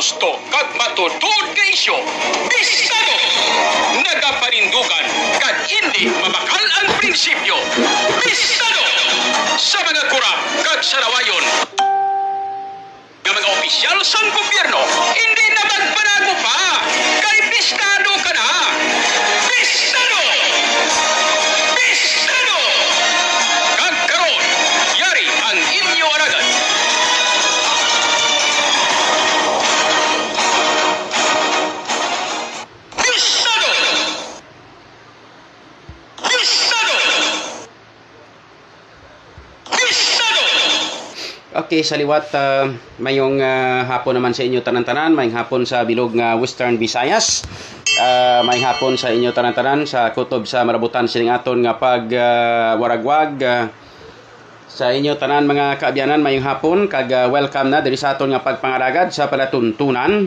husto kag matutuod ka isyo. Bisado! Nagaparindugan kag hindi mabakal ang prinsipyo. Bisado! Sa mga kurap kag sarawayon nga mga opisyal sang gobyerno hindi na magpanago pa kay pistado ka na pistado Okay, sa liwat, uh, mayong uh, hapon naman sa inyo tanan-tanan, mayong hapon sa bilog nga Western Visayas, uh, mayong hapon sa inyo tanan-tanan sa kutob sa marabutan sining aton nga pag uh, waragwag. Uh, sa inyo tanan mga kaabyanan mayong hapon. Kag uh, welcome na diri sa aton nga pagpangaragad sa palatuntunan.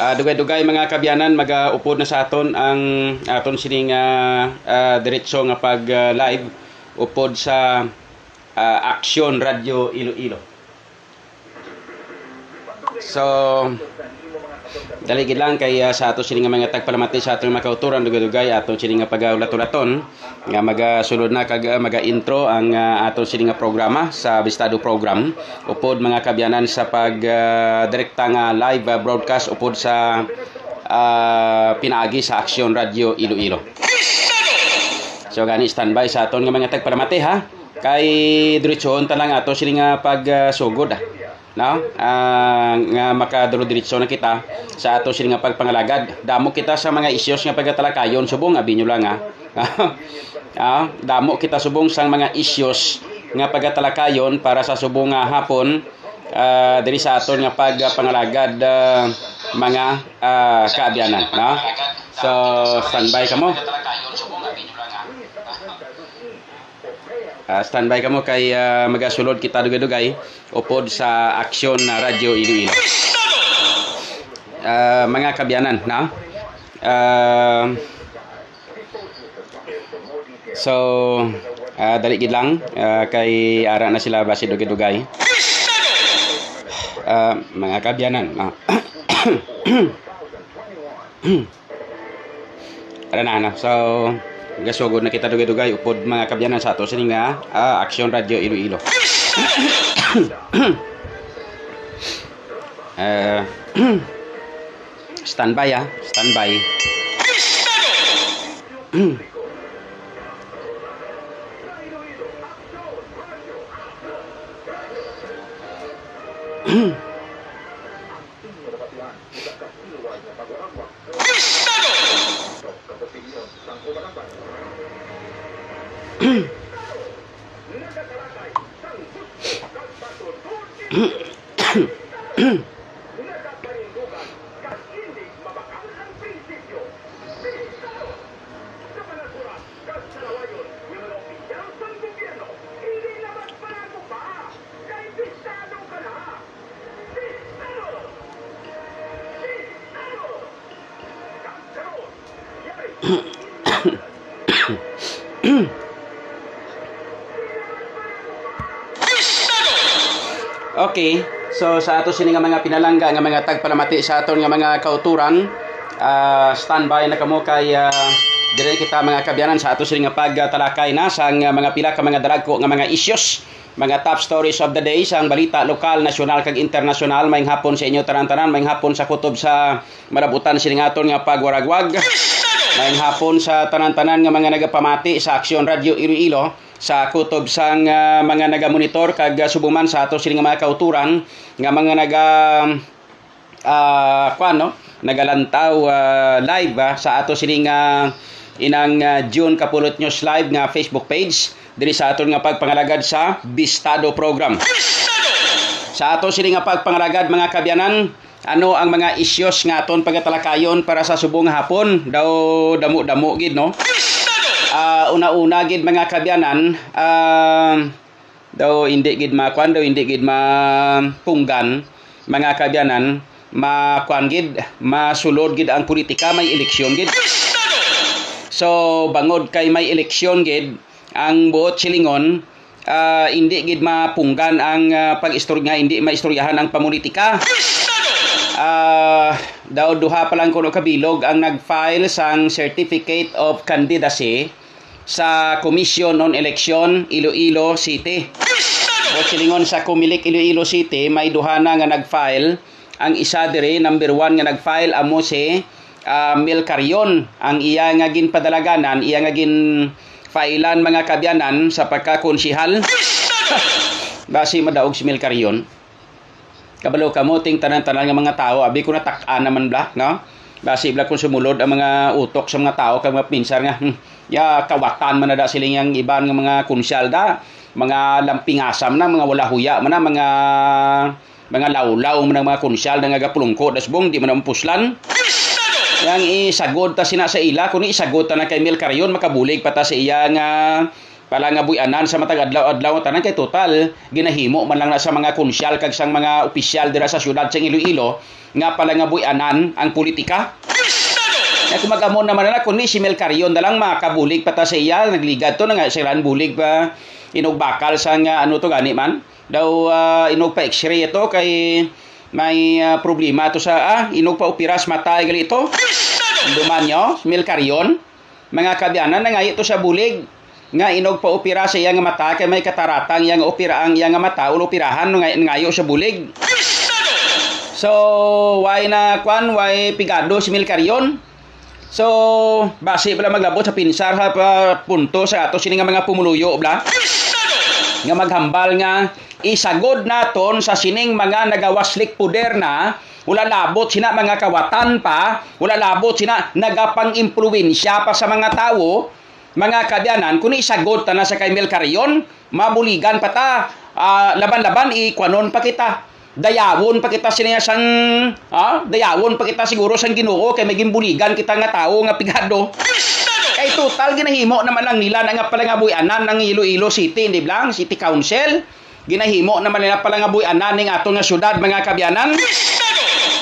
Uh, dugay-dugay mga kabyanan mag-upod na sa aton ang aton sining uh, uh, diretso nga pag uh, live. Upod sa uh, Action Radio Iloilo. So Daligid lang kay uh, sa ato sini nga mga tagpalamati sa atong mga kauturan dugay-dugay ato sini nga pagaulat-ulaton nga magasulod na kag uh, maga-intro ang uh, ato sini nga programa sa Bistado program upod mga kabyanan sa pag uh, direkta nga live uh, broadcast upod sa uh, pinaagi sa Action Radio Iloilo. So gani standby sa aton nga mga tagpalamati ha. Kay diretsohon ta lang ato sini nga pagsugod ah. No? Ah, nga makaduro-diretso na kita sa ato sini nga pagpangalagad. Damo kita sa mga issues nga pagatalakayon subong abi nyo lang ha. ah, damo kita subong sang mga issues nga pagatalakayon para sa subong nga hapon ah, diri sa aton nga pagpangalagad ah, mga ah, kaabyanan, no? So standby ka Ah, standby ka mo kay ah, magasulod kita dugay-dugay upod sa aksyon na Radyo Iloilo. Ah, mga kabyanan, na? Ah, so, ah, dali gid lang ah, kay ara na sila basi dugay-dugay. Ah, mga kabyanan, na? Ara na. So, gasugod na kita dugay-dugay upod mga kabyanan sa ato sining nga ah, Aksyon Radio Iloilo. Eh, standby ah, standby. pistado 嗯。Okay. So sa ato sini nga mga pinalangga nga mga tagpalamati sa aton nga mga kauturan, ah, standby na kamo kay ah, dire kita mga kabyanan sa ato sini nga pagtalakay na sa mga pila ka mga daragko nga mga issues mga top stories of the day sa balita lokal, nasyonal kag internasyonal mayng hapon sa inyo tanan-tanan mayng hapon sa kutob sa marabutan sini nga aton nga pagwaragwag Mayang hapon sa tanan-tanan nga mga nagapamati sa Aksyon Radio Iloilo sa kutob sang ah, mga nagamonitor kag subuman sa ato sini nga mga kauturan nga mga naga ah kuan no nagalantaw ah, live ah, sa ato sini nga inang ah, June Kapulot News Live nga Facebook page diri sa aton nga pagpangalagad sa Bistado program. Sa ato sini nga pagpangalagad mga kabyanan, ano ang mga issues nga aton pagatalakayon para sa subong hapon? Daw damo-damo gid no? Ah, una-una gid mga kabyanan ah, daw hindi gid makuan daw hindi gid mapunggan. Mga kabyanan makuan gid masulod gid ang politika may eleksyon gid. So bangod kay may eleksyon gid ang buot silingon ah, hindi gid mapunggan ang uh, pag-istorya nga hindi maistoryahan ang pamulitika. Ah, daw duha pa lang kuno kabilog ang nag-file sang certificate of candidacy sa Commission on Election Iloilo City. O silingon sa Kumilik Iloilo City may duha na nga nag-file. Ang isa dire number one nga nag-file amo si uh, Mil Carion ang iya nga ginpadalaganan iya nga gin failan mga kabyanan sa pagkakonsihal basi madaog si Mil Carion kabalo kamuting tanan-tanan nga mga tao. Abi ko natak-an naman bla no? Basi bla kung sumulod ang mga utok sa mga tao kag mga pinsar nga hmm, ya kawatan man da siling yang iban nga mga konsyal da. Mga lampingasam na mga wala huya man na mga mga lawlaw man mga konsyal na nga gapulungko dasbong di man puslan. Yang isagod ta sina sa ila kuno isagod ta na kay Mil Carion makabulig pa ta sa iya nga pala nga buyanan sa matag adlaw-adlaw tanan kay total ginahimo man lang na sa mga konsyal kag sang mga opisyal dira sa syudad sa Iloilo nga pala nga buyanan ang politika. Ya kung magamon naman na kundi si Mel Carion na lang makabulig pa ta sa iya nagligad to na nga silan bulig pa. Inog bakal sa nga ano to gani man. Daw uh, inog pa x-ray ito kay may uh, problema to sa ah, inog pa opiras mata ito. Duman nyo Mel Carion mga kabyanan na nga ito sa bulig nga inog pa opera sa iya nga mata kay may kataratang iya nga opera ang iya nga mata. Ulo operahan nga ngayo sa bulig. So why na kwan? Why pigado si Mel Carion So, base pala maglabot sa pinsar ha pa punto sa ato. Sini nga mga pumuluyo bla. Nga maghambal nga isagod naton sa sining mga nagawaslik puder na. Wala labot sina mga kawatan pa, wala labot sina nagapang impluwensya pa sa mga tao, mga kadyanan, kung isagod ta na sa kay Mel Carion, mabuligan pa ta, uh, laban-laban, ikwanon pa kita. Dayawon pa kita siniya sang ah, dayawon pa kita siguro sang Ginoo kay may gimbuligan kita nga tao nga pigado. Kay total ginahimo naman lang nila nga pala nga buyanan ng Iloilo City hindi blang? City Council. Ginahimo naman nila pala nga buyanan ning ato nga syudad mga kabyanan.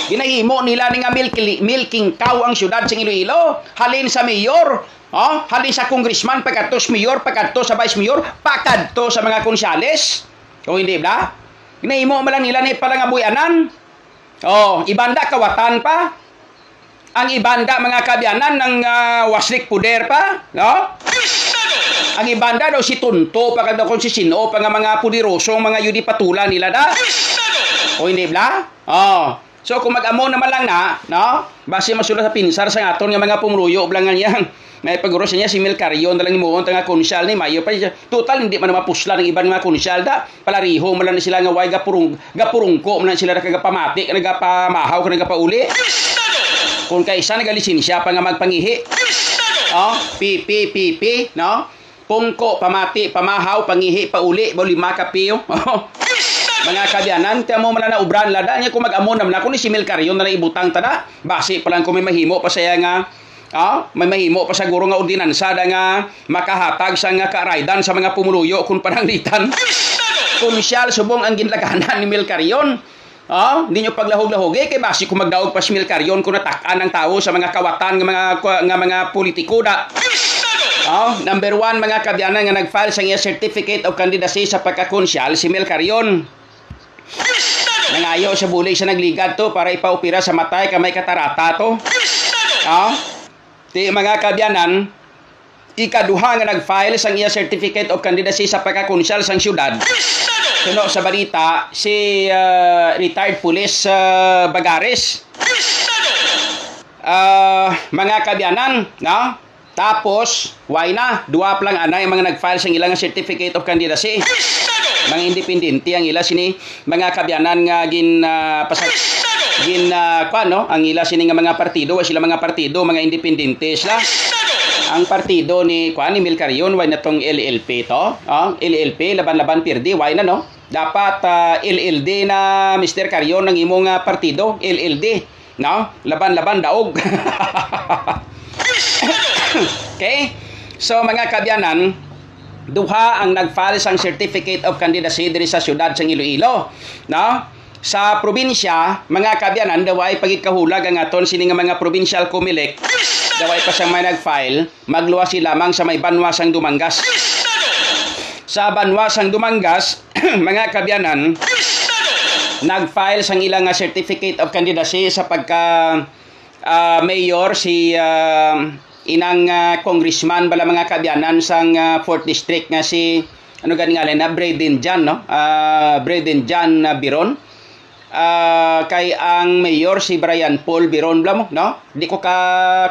Ginahimo nila ni nga milking, milking cow ang syudad sa Iloilo. Halin sa mayor oh, halin sa congressman pagkadto sa mayor pagkadto sa vice mayor pagkadto sa mga konsyales o hindi ba Ginahimo man lang nila ni pala nga buyanan. Oh, ibanda kawatan pa. Ang ibanda mga kabyanan ng uh, waslik puder pa, no? Ang ibanda daw si Tunto pa kada kung si Sino pa nga mga pudirosong mga yudi patula nila da. O hindi bla? Oh. So kung mag-amo naman lang na, no? Base masulat sa pinsar sa aton nga mga pumruyo blangan yang may paguro niya si Mil Carion dalang mo nga konsyal ni Mayo pa. Total hindi man mapusla ng ibang mga konsyal da. Palariho man lang sila nga way gapurung gapurungko man sila kagapamati nagapamahaw ka nagapauli. Kung kay isa nagalisensya pa nga magpangihi. Oh, pipi pipi, no? Pungko, pamati, pamahaw, pangihi, pauli, bali makapiyo. Mga kadyanan, tiyan mo man na ubran lada niya kung mag-amo naman ako ni si Mil Carion na ibutang tada. Basi pa lang kung may mahimo pa saya nga Ah, may mahimo pa sa guro nga ordinansa da nga makahatag sa nga karaydan sa mga pumuluyo kung pananglitan. Konsyal subong ang ginlaganan ni Mil Carion. Ah, hindi nyo paglahog-lahog eh kay basi kung magdaog pa si Mil Carion kung natakan ng tao sa mga kawatan ng mga nga mga politiko da. Oh, number one, mga kabyanan nga nag-file sa iya certificate of candidacy sa pagkakonsyal si Mel Carion. Nangayo sa bulig sa nagligad to para ipaupira sa matay kamay katarata to. Oh, Ti mga kabyanan, ikaduha nga nag-file sang iya certificate of candidacy sa pagkakonsyal sang syudad. Kuno sa balita si uh, retired police uh, Bagares. Uh, mga kabyanan, no? Tapos, why na? Duwa pa lang anay mga nag-file sang ilang certificate of candidacy. Mga independente ang ila sini. Mga kabyanan nga gin uh, pasag gin uh, kwa, no? ang ila sini nga mga partido wa sila mga partido mga independentes la ang partido ni kwa ni Mil Carion why na tong LLP to. Oh, LLP laban-laban pirdi why na no? Dapat uh, LLD na Mr. Carion ng imong uh, partido LLD no? Laban-laban daog. Okay? So mga kabyanan duha ang nag-file sang certificate of candidacy diri sa syudad sa Iloilo no sa probinsya, mga kabyanan, daway pagikahulag ang aton sini nga mga provincial kumilik, daway pa siyang may nag-file, magluwas si lamang sa may banwa sang Dumangas. sa Banwasang Dumangas, mga kabyanan, nag-file sang ilang nga certificate of candidacy sa pagka uh, mayor si uh, inang uh, congressman bala mga kabyanan sang uh, 4th district nga si ano gani nga na Braden Jan no? Uh, Braden Jan uh, Biron. Uh, kay ang mayor si Brian Paul Biron bla mo no? Hindi ko ka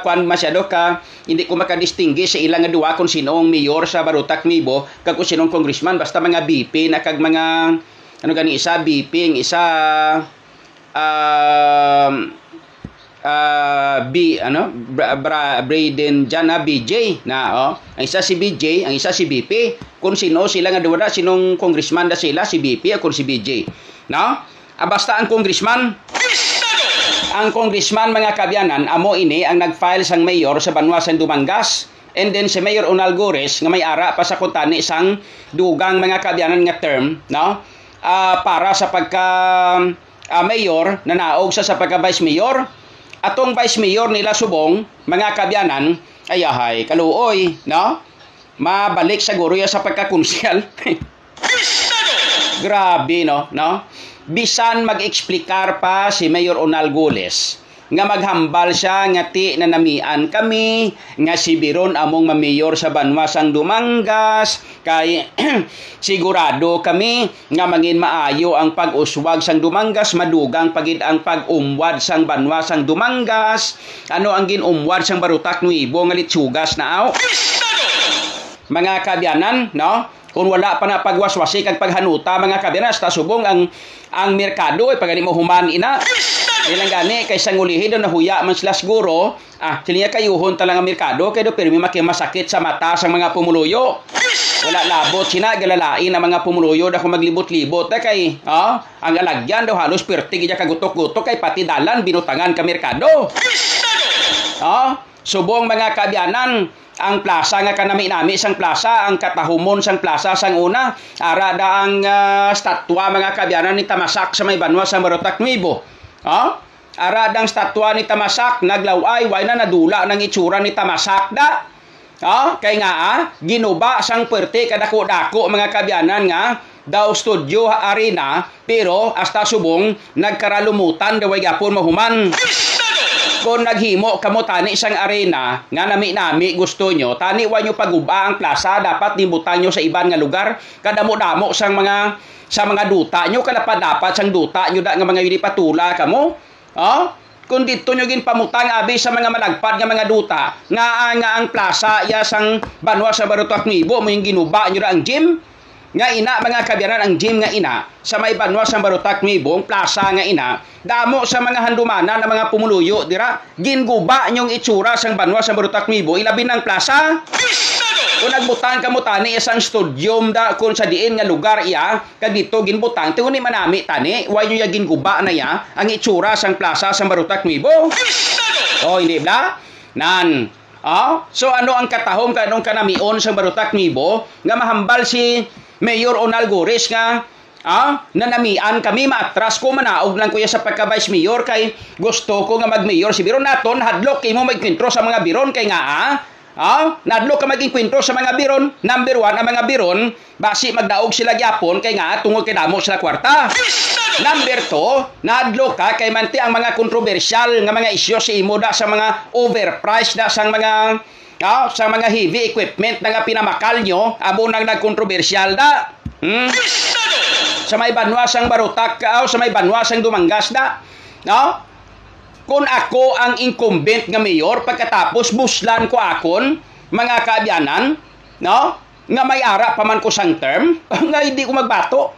kuan masyado ka hindi ko makadistinguish sa ilang duwa kung sino ang mayor sa Barutak Mibo kag kung sinong congressman. Basta mga BP na kag mga ano gani isa BP ang isa uh, uh, B ano? Bra, Bra, Braden Jana BJ na oh ang isa si BJ ang isa si BP kung sino sila nga duwa sinong congressman da sila? Si BP o kung si BJ no? Ah, basta ang congressman. Ang congressman mga kabyanan amo ini ang nag-file sang mayor sa Banwasan Dumangas. And then si Mayor Unal Gores nga may ara pa sa kuntani sang dugang mga kabyanan nga term no? Uh, para sa pagka uh, mayor na naog sa sa pagka vice mayor atong vice mayor nila subong mga kabyanan ay ahay kaluoy no? Mabalik siguro ya sa pagkakonsyal grabe no? No? Bisan mag-eksplikar pa si Mayor Onal Gules nga maghambal siya nga ti na namian kami nga si Biron among mamayor sa Banwasang Dumangas kay sigurado kami nga mangin maayo ang pag-uswag sang Dumangas madugang pagid ang pag-umwad sang Banwasang Dumangas ano ang ginumwad sang Barutak Nuibo nga litsugas na aw? Mga kabyanan no? Kung wala pa na pagwaswasi kag paghanuta mga kabyanan sa subong ang ang merkado ay pagani mo human ina Ilang gani kay sangulihin na nahuya man sila siguro, ah, sila kayuhon talang ang merkado kay do may makimasakit sa mata sa mga pumuluyo. Wala labot sina galalain ang mga pumuluyo da kung maglibot-libot. Da kay ah, ang alagyan daw halos perti gid kagutok-gutok kay pati dalan binutangan ka merkado. Ah, subong mga kabyanan ang plaza nga kanami nami sang plaza ang katahumon sang plaza sang una ara da ang uh, statwa mga kabyanan ni Tamasak sa may banwa sa Marotak Nuibo Ha? Aradang statwa ni Tamasak naglaway way na nadula ng itsura ni Tamasak da. Ha? Kay nga ah, ginuba sang perte kadako-dako mga kabyanan nga daw studio arena pero hasta subong nagkaralumutan daway gapon mahuman. Kung naghimo kamo tani isang arena nga nami-nami gusto nyo, tani wa nyo paguba ang plaza dapat nibutan nyo sa iban nga lugar kadamo-damo sang mga sa mga duta nyo kada pa dapat sang duta nyo da nga mga yuni patula kamo oh kung dito nyo gin pamutang abi sa mga malagpad nga mga duta nga nga ang plaza ya sang banwa sa Barutuak Nibo mo yung ginuba nyo da ang gym nga ina mga kabyanan ang gym nga ina sa may banwa sa Barutak Mibong plaza nga ina damo sa mga handumana ng mga pumuluyo dira ginguba nyong itsura sang banwa sa Barutak Mibo ilabi ng plaza. Kung nagbutan ka mo tani isang studyum da kung sa diin nga lugar iya kag dito ginbutan tingon ni manami tani why nyo ya ginguba na ya ang itsura sang plaza sa Barutak Mibo oh hindi bla? Nan. Oh so ano ang katahom kanong kanamion sa Barutak Mibo nga mahambal si Mayor Onal Gores nga ah, nanamian kami maatras ko manaog lang kuya sa pagka vice mayor kay gusto ko nga mag-mayor si Biron naton hadlok kay mo magkwentro sa mga biron kay nga ah, Ah, nadlo ka maging kwento sa mga biron. Number one, ang mga biron, basi magdaog sila gyapon kay nga tungod kay damo sila kwarta. Number two, nadlo ka kay manti ang mga kontrobersyal nga mga isyu si imo da sa mga overpriced da sa mga ah, sa mga heavy equipment na nga pinamakal nyo, amo nagkontrobersyal da. Hmm? Sa may banwasang barutak oh, sa may banwasang dumangas da. No? kung ako ang incumbent nga mayor pagkatapos buslan ko akon mga kaabyanan no nga may ara pa man ko sang term nga hindi ko magbato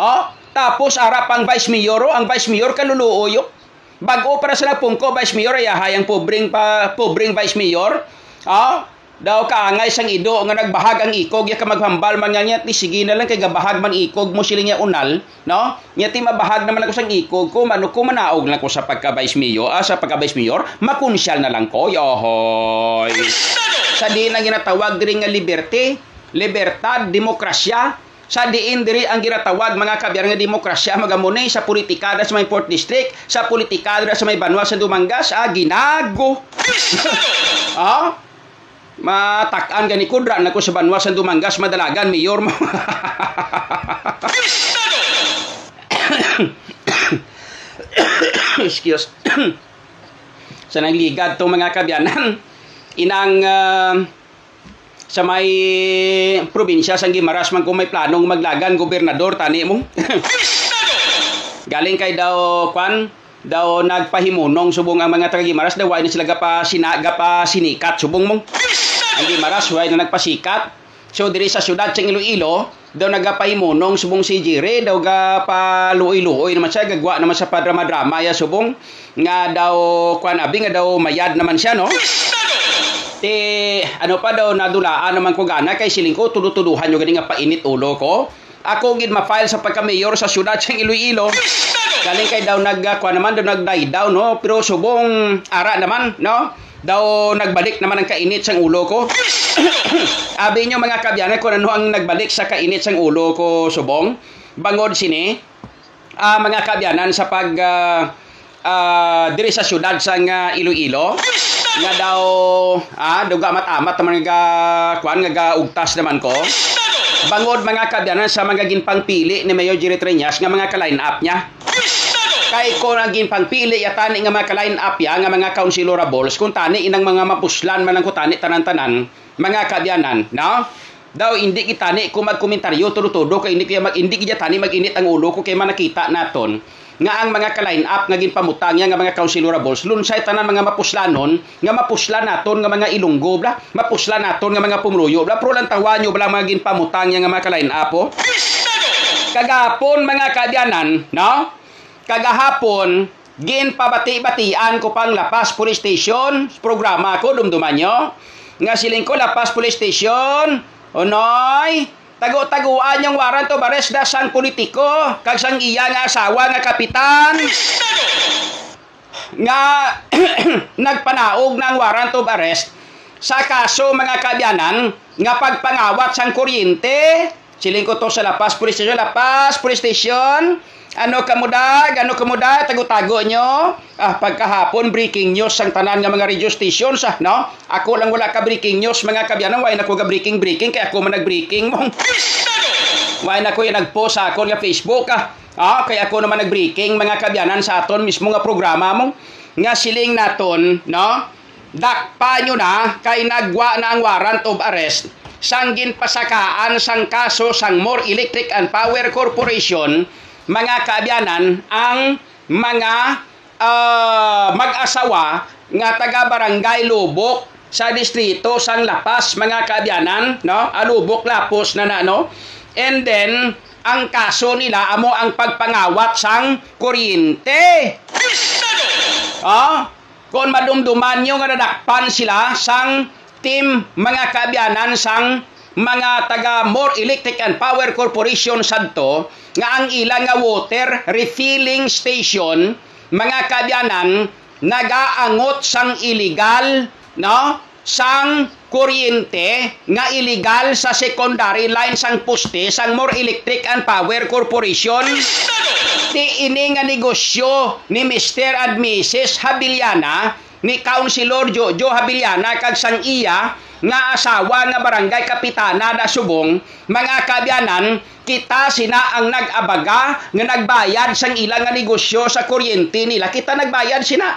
oh tapos ara pang vice mayor ang vice mayor kaluluoyo bago para sa nagpungko vice mayor ay hayang pobreng pa pobreng vice mayor oh daw kaangay sang ido nga nagbahag ang ikog ya ka maghambal man nga ti sige na lang kay gabahag man ikog mo siling ya unal no? Nya ti mabahag naman ako sang ikog ko mano ko manaog lang ko sa pagka vice mayor ah, sa pagka vice mayor makunsyal na lang ko yohoy. Sa di na ginatawag diri nga liberty libertad demokrasya sa diin diri ang ginatawag mga kabiyar nga demokrasya magamunay sa politikada sa may Port District sa politikada sa may Banwa sa Dumangas ah ginago. Ah Matakan gani kudra na ko sa banwa sa Dumangas madalagan mayor mo. Excuse. sa nangligad tong mga kabyanan inang ah, sa may probinsya sang Gimaras man kung may planong maglagan gobernador tani mo. Galing kay daw kwan daw nagpahimunong subong ang mga taga Gimaras daw na sila gapa sinaga pa sinikat. Subong mong ang Gimaras why na nagpasikat. So diri sa syudad sa Iloilo daw nagapahimunong subong si Jire daw ga pa luoy-luoy naman siya gagwa naman sa padrama-drama ya subong. Nga daw kwan abi nga daw mayad naman siya no! Ti ano pa daw nadulaan naman ko gana kay siling ko tudutuduhan yo gani nga painit ulo ko ako gid ma-file sa pagka-mayor sa syudad sa Iloilo! Galing kay daw nagkuha naman, daw nag-die down, no? Pero subong ara naman, no? Daw nagbalik naman ang kainit sa ulo ko. Abi nyo mga kabyanan kung ano ang nagbalik sa kainit sa ulo ko, subong. Bangod sini, ah, mga kabyanan sa pag ah, ah, diri sa syudad sa nga Iloilo nga daw ah duga matamat naman nga kuan nga gaugtas naman ko. Bangod mga kabyanan sa mga ginpangpili ni Mayor Jerry Treñas nga mga ka-line up niya. Kay ko naging pangpili ya tani nga mga ka-line up ya nga mga councilorables kung tani inang mga mapuslan man ang kutani tanan-tanan mga kabyanan no? Daw hindi kita ni kung magkomentaryo tudo-tudo kay hindi kaya mag hindi kita tani maginit ang ulo ko kay manakita naton nga ang mga ka-line up nga ginpamutang nga mga councilorables lunsay tanan mga mapuslanon nga mapuslan naton nga mga ilunggo bla mapuslan naton nga mga pumuluyo bla pro lang tawanyo bla mga ginpamutang nga mga ka-line up oh kagapon mga kabyanan, no? Kagahapon, gin pabati-batian ko pang Lapas Police Station, programa ko, dumduman nyo. Nga siling ko, Lapas Police Station, unoy, tago-taguan yung warrant of arrest na sang politiko, kag sang iya nga asawa nga kapitan, nga nagpanaog ng warrant of arrest sa kaso mga kabyanan nga pagpangawat sang kuryente. Siling ko to sa Lapas Police Station Lapas Police Station ano kamudag ano kamudag tago-tago nyo ah pagkahapon breaking news sang tanan nga mga radio stations ah no ako lang wala ka breaking news mga kabyanan why na ko ga breaking breaking kaya ako man nag-breaking mong! Why na ko yung nag-post sa akon nga Facebook ah. Ah, kaya ako naman nag-breaking mga kabyanan sa aton mismo nga programa mo. Nga siling naton, no? Dakpa nyo na kay nagwa na ang warrant of arrest sanggin pasakaan sang kaso sang More Electric and Power Corporation mga kabyanan ang mga ah, mag-asawa nga taga barangay Lubok sa distrito sang Lapas mga kabyanan no Alubok Lapos na na no and then ang kaso nila amo ang pagpangawat sang kuryente! Ah, kung madumduman nyo nga nadakpan sila sang team mga kabyanan sang mga taga More Electric and Power Corporation sadto nga ang ilang nga water refilling station mga kabyanan nagaangot sang illegal no sang kuryente nga illegal sa secondary line sang poste sang More Electric and Power Corporation ti ini nga negosyo ni Mr. and Mrs. Habiliana ni Councilor Jojo Habiliana kag sang iya nga asawa nga barangay kapitana na subong mga kabyanan kita sina ang nag-abaga nga nagbayad sang ilang nga negosyo sa kuryente nila. Kita nagbayad sina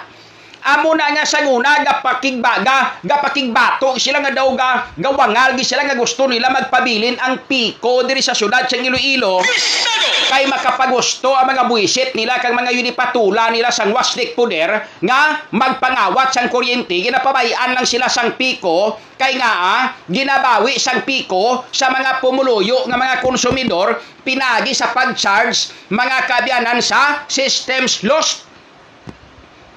Amo na nga sa una gapakigbaga, gapakigbato sila nga daw ga gawangal gi sila nga gusto nila magpabilin ang piko diri sa syudad sa Iloilo. Kay makapagusto ang mga buwisit nila kang mga yunipatula nila sang waslik puder nga magpangawat sang kuryente ginapabayaan lang sila sang piko. Kay nga ah, ginabawi sang piko sa mga pumuluyo nga mga konsumidor pinagi sa pag-charge mga kabyanan sa systems lost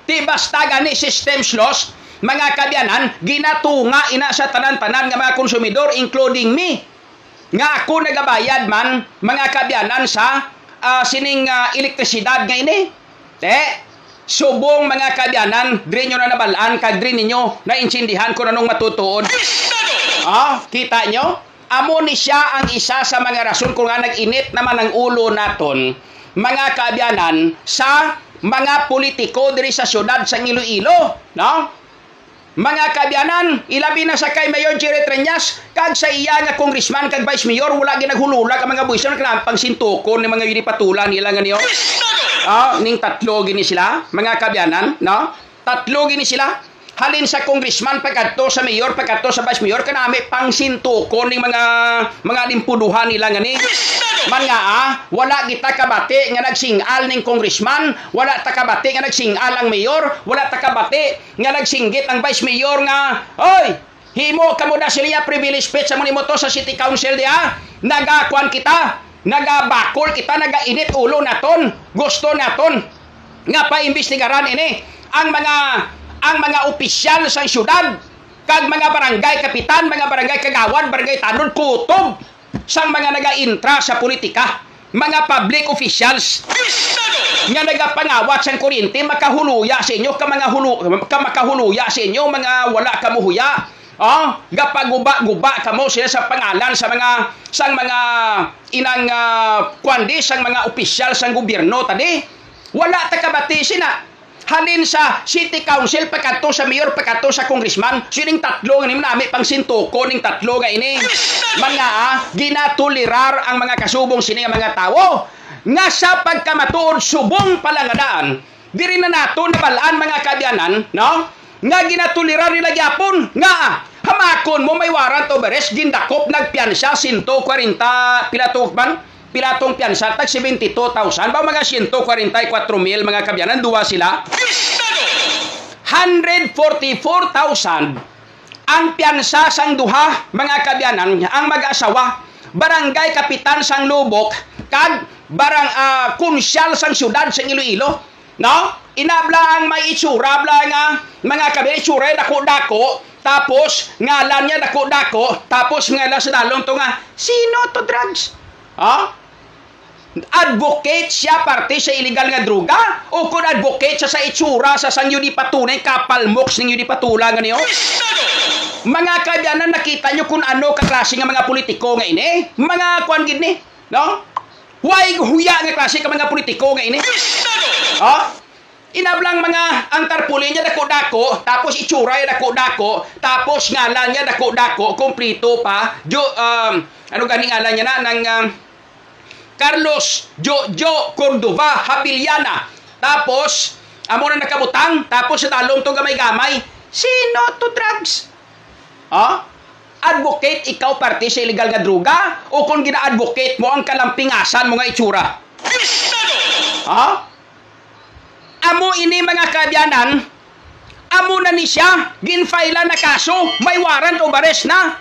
Di basta gani systems loss, mga kabyanan, ginatunga ina sa tanan-tanan nga mga konsumidor, including me. Nga ako nagabayad man, mga kabyanan sa ah, sining ah, elektrisidad nga ini. Te, subong mga kabyanan, diri nyo na nabalaan, kag diri ninyo na insindihan ko na nung. Pistado! Ah, kita nyo? Amo ni siya ang isa sa mga rason kung nga nag-init naman ang ulo naton, mga kabyanan, sa mga politiko diri sa syudad sa Iloilo, no? Mga kabyanan, ilabi na sa kay Mayor Jerry Treñas, kag sa iya nga congressman kag vice mayor, wala ginaghululag ang mga buwisan na pang sintukon ng mga yunipatulan nila nga niyo. Ah, ning tatlo gini sila, mga kabyanan, no? Tatlo gini sila. Halin sa congressman pagkadto sa mayor pagkadto sa vice mayor kanami pang sintukon ning mga mga limpuduhan nila nga ni. Man nga ah, wala kita kabati nga nagsingal ning congressman, wala ta kabati nga nagsingal ang mayor, wala ta kabati nga nagsinggit ang vice mayor nga, oy, himo kamo na sila privilege speech sa mo to sa city council dia. Nagakuan kita, nagabakol kita, nagainit ulo naton, gusto naton nga paimbestigaran ini ang mga ang mga opisyal sa syudad kag mga barangay kapitan, mga barangay kagawan, barangay tanon kutob sang mga naga-intra sa politika, mga public officials nga nagapangawat sa kuryente makahuluya sa inyo ka mga hulu ka makahuluya sa inyo mga wala kamuhuya Oh, gapaguba-guba kamo sila sa pangalan sa mga sang mga inang uh, kwandi sang mga opisyal sang gobyerno tadi. Wala ta kabati sina halin sa city council pagkadto sa mayor pagkadto sa congressman sining tatlo nga nami pang sintuko ning tatlo nga ini. Mga ah, ginatulirar ang mga kasubong sini mga tawo nga sa pagkamatuod subong palangadaan diri na nato nabalaan mga kabyanan no? Nga ginatulirar nila gyapon nga ah, hamakon mo may warrant of arrest gindakop nagpiansa 140 pila to man pilatong piyansa tag 72,000 ba mga 144,000 mga kabyanan duwa sila. 144,000 ang piyansa sang duha mga kabyanan ang mag-asawa barangay kapitan sang Lubok kag barang uh, kunsyal sang syudad sang Iloilo. No? Inabla ang may itsura bla nga mga kabyanan itsura dako-dako. Tapos ngalan niya dako-dako. Tapos ngalan sa dalong to nga sino to drugs? Ha advocate siya parte sa illegal nga droga o kung advocate siya sa itsura sa sang yun patunay kapalmoks ning yun patula nga niyo? Mga kabyanan nakita nyo kung ano kaklase nga mga politiko nga ini? Mga kuan gid ni? No? Why huya nga klase ka mga politiko nga ini? Oh inablang mga ang tarpulin niya dako-dako tapos itsura niya dako-dako tapos ngalan niya dako-dako kompleto pa. Jo um, ano ganing ngalan niya na ng um, Carlos Jojo Cordova Habiliana. Tapos, amo na nakabutang, tapos sa talong to gamay-gamay. Sino to drugs? Ha? Advocate ikaw parte sa illegal nga droga o kung gina-advocate mo ang kalampingasan mo nga itsura? Ha? Amo ini mga kabyanan, amo na ni siya, ginfaila na kaso, may warrant o bares na.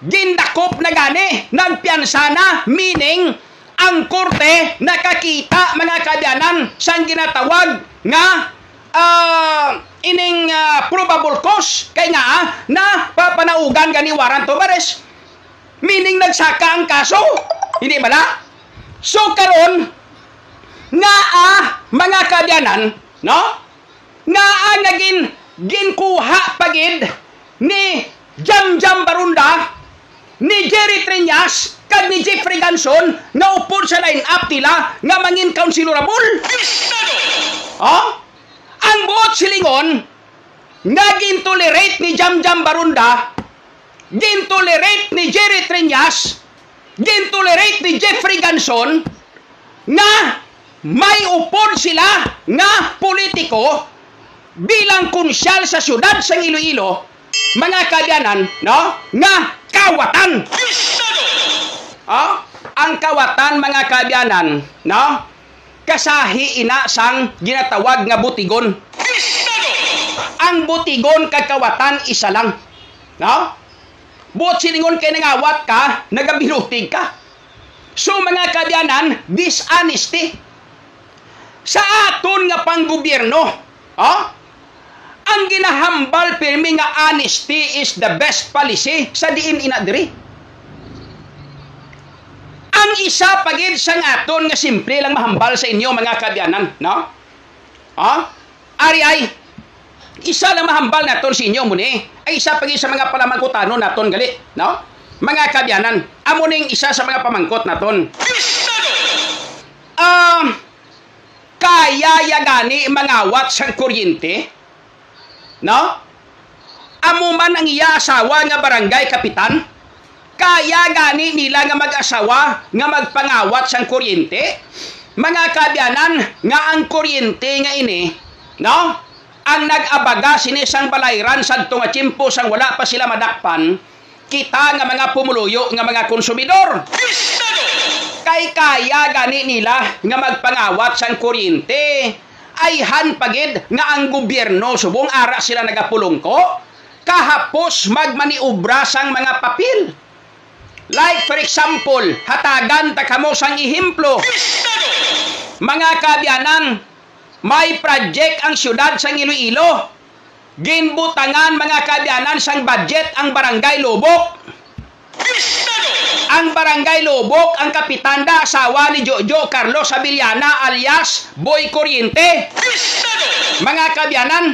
Gindakop na gani, nagpiansa na, meaning, ang korte nakakita mga kabyanan sang ginatawag nga uh, ining uh, probable cause. Kay nga uh, na papanaugan gani warrant arrest meaning nagsaka ang kaso. Hindi ba na so karon nga ah, mga kabyanan no? Nga ah, naging ginkuha pagid ni Jam Jam Barunda ni Jerry Triñas kag ni Jeffrey Ganson nga upod sa line up nila nga mangin councilorable. Oh? Ang buot silingon nga gintolerate ni Jam Jam Barunda, gintolerate ni Jerry Triñas, gintolerate ni Jeffrey Ganson nga may upod sila nga politiko bilang kunsyal sa syudad sa Iloilo mga kabyanan no nga kawatan. Oh ang kawatan mga kabyanan no? Kasahi ina sang ginatawag nga butigon. Ang butigon kagkawatan isa lang no? Buot siningon kay nangawat ka nagabilutig ka. So mga kabyanan dishonesty. Sa aton nga panggobyerno oh ang ginahambal pirmi nga honesty is the best policy sa diin ina diri. Ang isa pagid sa aton nga simple lang mahambal sa inyo mga kabyanan, no? Ha? Ari ay isa lang mahambal naton sa inyo muni. Ay isa pagid sa mga palamangkutano naton gali, no? Mga kabyanan, amo ning isa sa mga pamangkot naton. Um, uh, kaya ya gani mangawat sa kuryente? No? amo man ang iya asawa nga barangay kapitan? Kaya gani nila nga mag-asawa nga magpangawat sang kuryente? Mga kabyanan nga ang kuryente nga ini no? Ang nag-abaga sinisang balayran sadto nga tiyempo sang wala pa sila madakpan kita nga mga pumuluyo nga mga konsumidor. Kay kaya gani nila nga magpangawat sang kuryente ay hanpagid nga ang gobyerno subong ara sila nagapulong ko kahapos magmaniubra sang mga papel like for example hatagan ta kamo sang Bisado! mga kabyanan may project ang syudad sang Iloilo ginbutangan mga kabyanan sang budget ang barangay Lubok! Ang barangay Lubok, ang kapitanda, asawa ni Jojo Carlos Abiliana alias Boy Corriente. Mga kabyanan,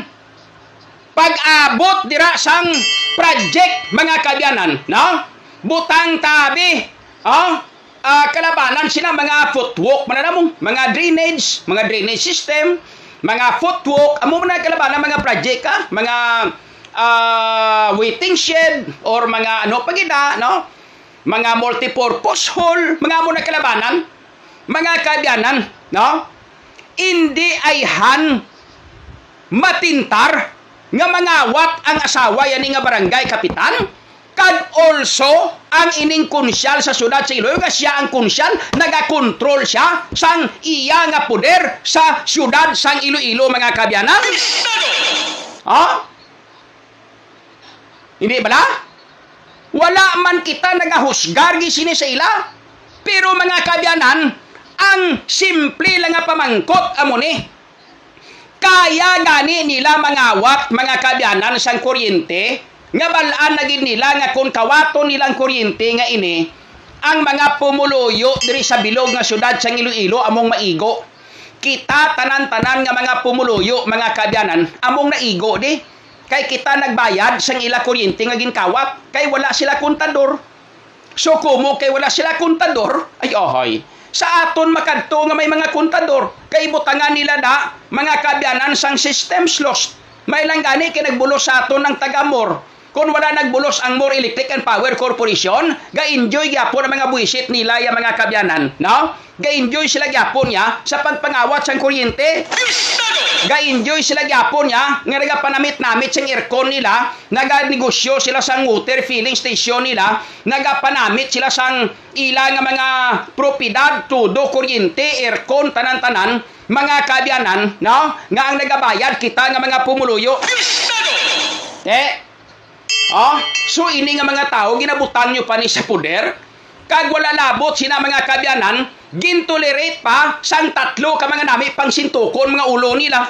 pag-abot dira sang project, mga kabyanan, no? Butang tabi, oh? Ah, kalabanan sila mga footwalk, mananamong, mga drainage, mga drainage system, mga footwalk, amo man na kalabanan mga project ka, mga ah, waiting shed or mga ano pagida, no? Mga multipurpose hall, mga muna kalabanan, mga kabyanan, no? Hindi ay han matintar nga mangawat ang asawa yan nga barangay kapitan kag also ang ining kunsyal sa syudad sa Iloilo nga siya ang kunsyal nagakontrol siya sang iya nga poder sa syudad sang Iloilo mga kabyanan ha hindi bala wala man kita nagahusgar gisini sa ila. Pero mga kabyanan, ang simple lang nga pamangkot amo ni. Kaya gani nila mangawat mga kabyanan sang kuryente, nga balaan na nila nga kung kawato nilang kuryente nga ini, ang mga pumuluyo diri sa bilog nga syudad sang Iloilo among maigo. Kita tanan-tanan nga mga pumuluyo, mga kabyanan, among naigo di kay kita nagbayad sang ila kuryente nga ginkawat kay wala sila kontador. So kumo kay wala sila kontador ay ohoy. Sa aton makadto nga may mga kontador kay butangan nila na mga kabyanan sang systems lost. May lang gani kay nagbulos sa aton ng tagamor kung wala nagbulos ang More Electric and Power Corporation, ga-enjoy gyapon ang mga buwisit nila yung mga kabyanan, no? Ga-enjoy sila gyapon niya sa pagpangawat sang kuryente. Ga-enjoy sila gyapon niya nga nagapanamit-namit sang aircon nila, naganegosyo sila sang water filling station nila, nagapanamit sila sang ila nga mga propiedad, tudo, kuryente, aircon, tanan-tanan, mga kabyanan, no? Nga ang nagabayad kita nga mga pumuluyo. Eh, oh, so ini nga mga tao, ginabutan nyo pa ni sa puder, kag wala labot sina mga kabyanan, gintolerate pa sang tatlo ka mga nami pang sintukon mga ulo nila.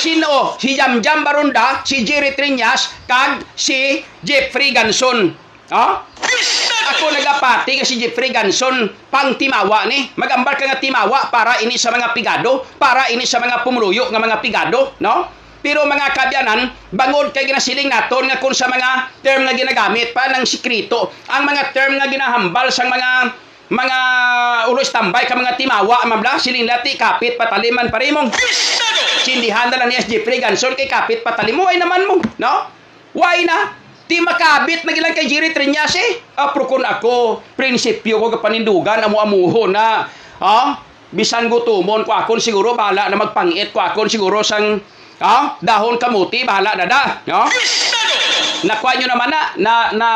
Sino? Si Jamjam Barunda, si Jerry Triñas, kag si Jeffrey Ganson. Bisado! Ako nagapati nga si Jeffrey Ganson pang timawa ni. Magambal ka nga timawa para ini sa mga pigado, para ini sa mga pumuluyo nga mga pigado, no? Pero mga kabyanan, bangod kay ginasiling naton nga kung sa mga term nga ginagamit pa ng sikrito, ang mga term nga ginahambal sa mga mga ulo tambay ka mga timawa mabla siling lati kapit pataliman parimong sindihan na lang ni Jeffrey Ganson kay kapit patalim mo ay naman mo no why na Di makabit na gilang kay Jerry Triñas eh. Apro kun ako, prinsipyo ko kapanindugan, amo-amuho na. Ha? Bisan gutumon ko akon siguro bahala na magpangit ko akon siguro sang ha? dahon kamuti bahala na da. No? Nakuha nyo naman na na na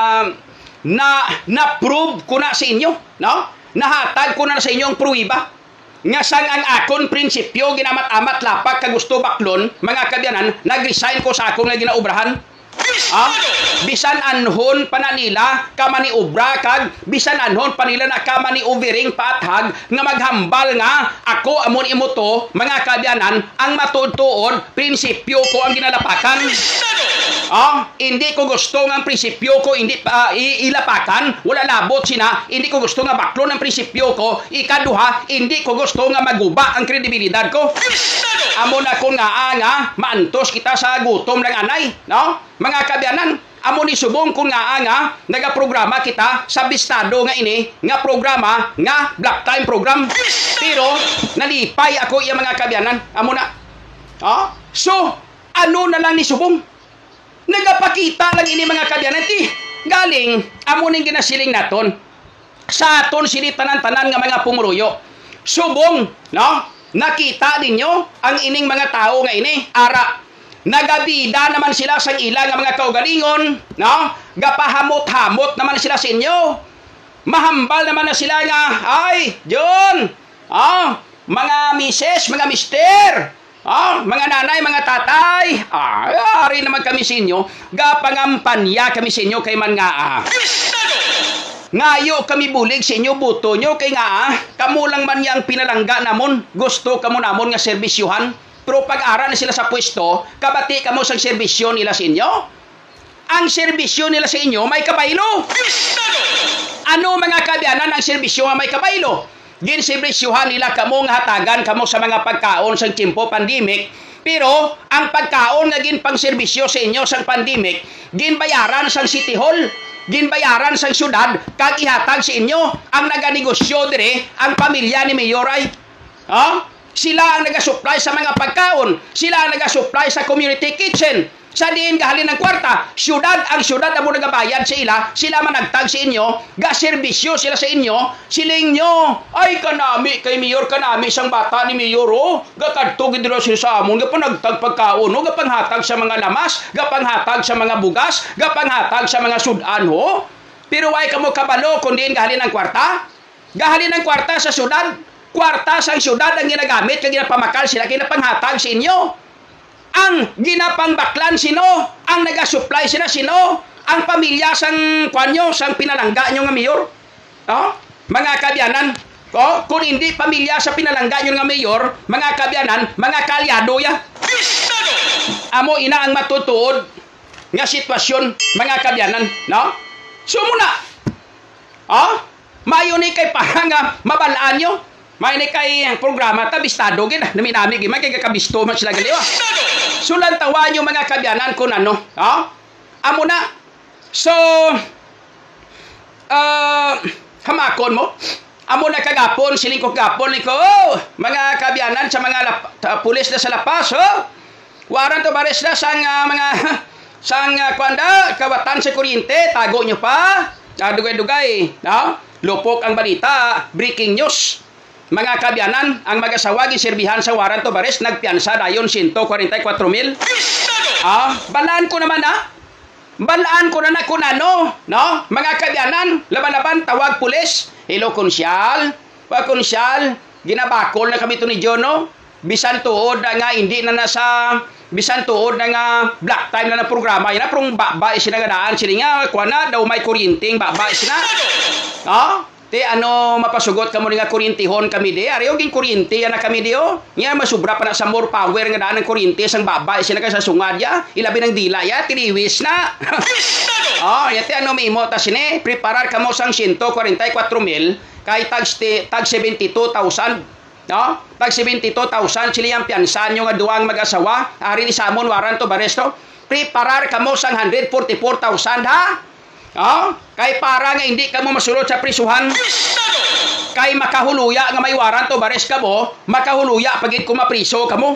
na na-prove ko na sa inyo, no? Nahatag ko na sa inyo ang pruwiba. Nga sang ang akon prinsipyo ginamat-amat lapak ka gusto baklon, mga kabyanan, nag-resign ko sa akong nga ginaubrahan. Ah, bisan anhon pa na nila kamani ubra kag bisan anhon pa nila na kamani overing paathag nga maghambal nga ako amon imo to mga kabyanan ang matuod-tuod prinsipyo ko ang ginalapakan. Ah, hindi ko gusto nga ang prinsipyo ko hindi pa i- ilapakan, wala labot sina, hindi ko gusto nga baklon ang prinsipyo ko, ikaduha, hindi ko gusto nga maguba ang kredibilidad ko. Bisado! Amo na kung nga nga maantos kita sa gutom ng anay, no? Mga kabyanan, amo ni subong kung nga nga nagaprograma kita sa bistado nga ini nga programa nga black time program. Pero nalipay ako iya mga kabyanan, amo na. Oh? So, ano na lang ni subong? nagapakita lang ini mga kabyanan ti galing amo ning ginasiling naton sa aton sini tanan-tanan nga mga pumuruyo subong no nakita ninyo ang ining mga tao nga ini ara nagabida naman sila sa ila nga mga kaugalingon no? Gapahamot-hamot naman sila sa inyo. Mahambal naman na sila nga ay John! Ah mga mises mga mister! Ah, mga nanay, mga tatay, ah, ari naman kami sa inyo, gapangampanya kami sa inyo kay man nga ah. Ngayo kami bulig sa inyo buto nyo kay nga ah, kamo lang man yang pinalangga namon, gusto kamo namon nga serbisyuhan, pero pag-ara na sila sa pwesto, kabati kamo sang serbisyo nila sa inyo. Ang serbisyo nila sa inyo may kabaylo. Ano mga kabyanan ang serbisyo nga may kabaylo? Ginserbisyuhan nila kamo nga hatagan kamo sa mga pagkaon sa timpo pandemic. Pero ang pagkaon nga gin pang serbisyo sa inyo sa pandemic, ginbayaran sa City Hall, ginbayaran sa syudad, kag ihatag sa inyo ang naganegosyo dire ang pamilya ni Mayor ay. Ha? Sila ang nagasupply sa mga pagkaon. Sila ang nagasupply sa community kitchen. Sa diin gahalin ng kwarta, syudad ang syudad amo nagabayad sa ila, sila man nagtag sa inyo, ga serbisyo sila sa inyo, siling nyo, ay kanami kay mayor kanami sang bata ni mayor oh, ga kadto gid sila sa amon, ga panagtag pagkaon, oh, ga panghatag sa mga lamas, ga panghatag sa mga bugas, ga panghatag sa mga sudan ho. Pero way kamo kabalo kun diin gahalin ng kwarta? Gahalin ng kwarta sa syudad, kwarta sa syudad ang ginagamit kag ginapamakal sila kinapanghatag sa inyo ang ginapangbaklan sino? Ang nagasupply sila sino? Ang pamilya sang kwanyo, sang pinalangga nyo nga mayor? Oh? Mga kabyanan, oh, kung hindi pamilya sa pinalangga nyo nga mayor, mga kabyanan, mga kalyado ya. Amo ina ang matutuod nga sitwasyon, mga kabyanan, no? So muna, oh, mayo ni kay parang nga mabalaan nyo, may ni kay ang programa tabistado gid nami-nami gid man kay kabisto man sila gali oh. Sulan tawan yung mga kabyanan ko ano. Ha? Amo na. So, uh, hamakon mo. Amo na kagapon, siling ko kagapon ni ko, oh, mga kabyanan sa mga lap, ta, pulis na sa lapas, oh. Waran to baris na sang uh, mga sang uh, kwanda, kawatan sa kuryente, tago nyo pa. Dugay-dugay, no? Lupok ang balita, breaking news. Mga kabyanan, ang mag-asawa giserbihan sa waran to baris, nagpiansa dayon 144 mil. Ah, balaan ko naman ah. Balaan ko na na kung ano, no? Mga kabyanan, laban-laban, tawag pulis. Hello, konsyal. Pa konsyal, ginabakol na kami to ni Jono. Bisan tuod na nga, hindi na nasa, bisan tuod na nga, black time na na programa. Yan na, prong ba sinagadaan. Sila nga, kuha na, daw may kuryinting, ba sina. Ah, Te ano mapasugot kamo nga kuryentihon kami di. Ari oging kuryente na kami di oh. Nya masubra pa na sa more power nga daan ng kuryente sang babay sila ka sa sungad ya. Ilabi ng dila ya tiniwis na. Oh, yate ano may imo ta sine preparar kamo sang 144 mil kay tag tag 72,000 No? Tag 72,000 sila yung piansan nyo nga duwang mag-asawa. Ari ni Samon waran to baresto. Preparar kamo sang 144,000 ha? Oh, kay para nga hindi ka mo masulod sa prisuhan, kay makahuluya nga may waran to bares ka mo, makahuluya pagit ko mapriso ka mo.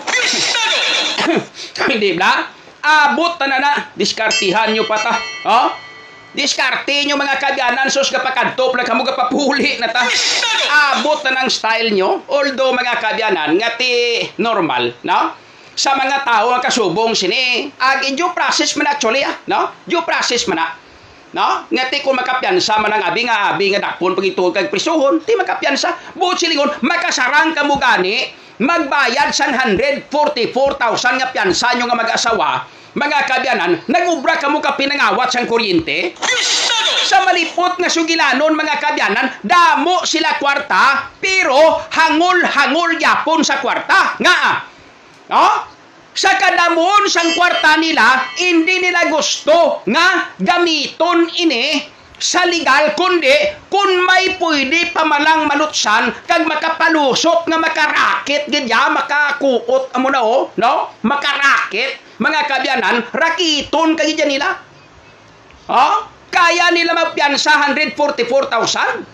Hindi ba? Abot na na diskartihan nyo pa ta. Oh? Diskarte nyo mga kabyanan, sus kapakadtop lang kamo kapapuli na ta. Abot na ng style nyo, although mga kabyanan, nga ti normal, no? Sa mga tao nga kasubong sini, ag due process man actually, ah, no? Due process man na. No? Nga ti kung makapiansa man ang abi nga abi nga dakpon pag ituod kag prisuhon, ti makapiansa. Buot silingon, makasarang ka mo gani, magbayad sang 144,000 nga piansa nyo nga mag-asawa, mga kabyanan, nagubra ka mo ka pinangawat sang kuryente, sa malipot nga sugilanon mga kabyanan, damo sila kwarta, pero hangol-hangol yapon sa kwarta. Nga ah. No? Sa kadamon sang kwarta nila, hindi nila gusto nga gamiton ini sa legal kundi kung may pwede pamalang malutsan kag makapalusot nga makarakit gidya makakuot amo na oh no makarakit mga kabyanan rakiton kagidya nila Oh? Kaya nila magpiansa 144,000.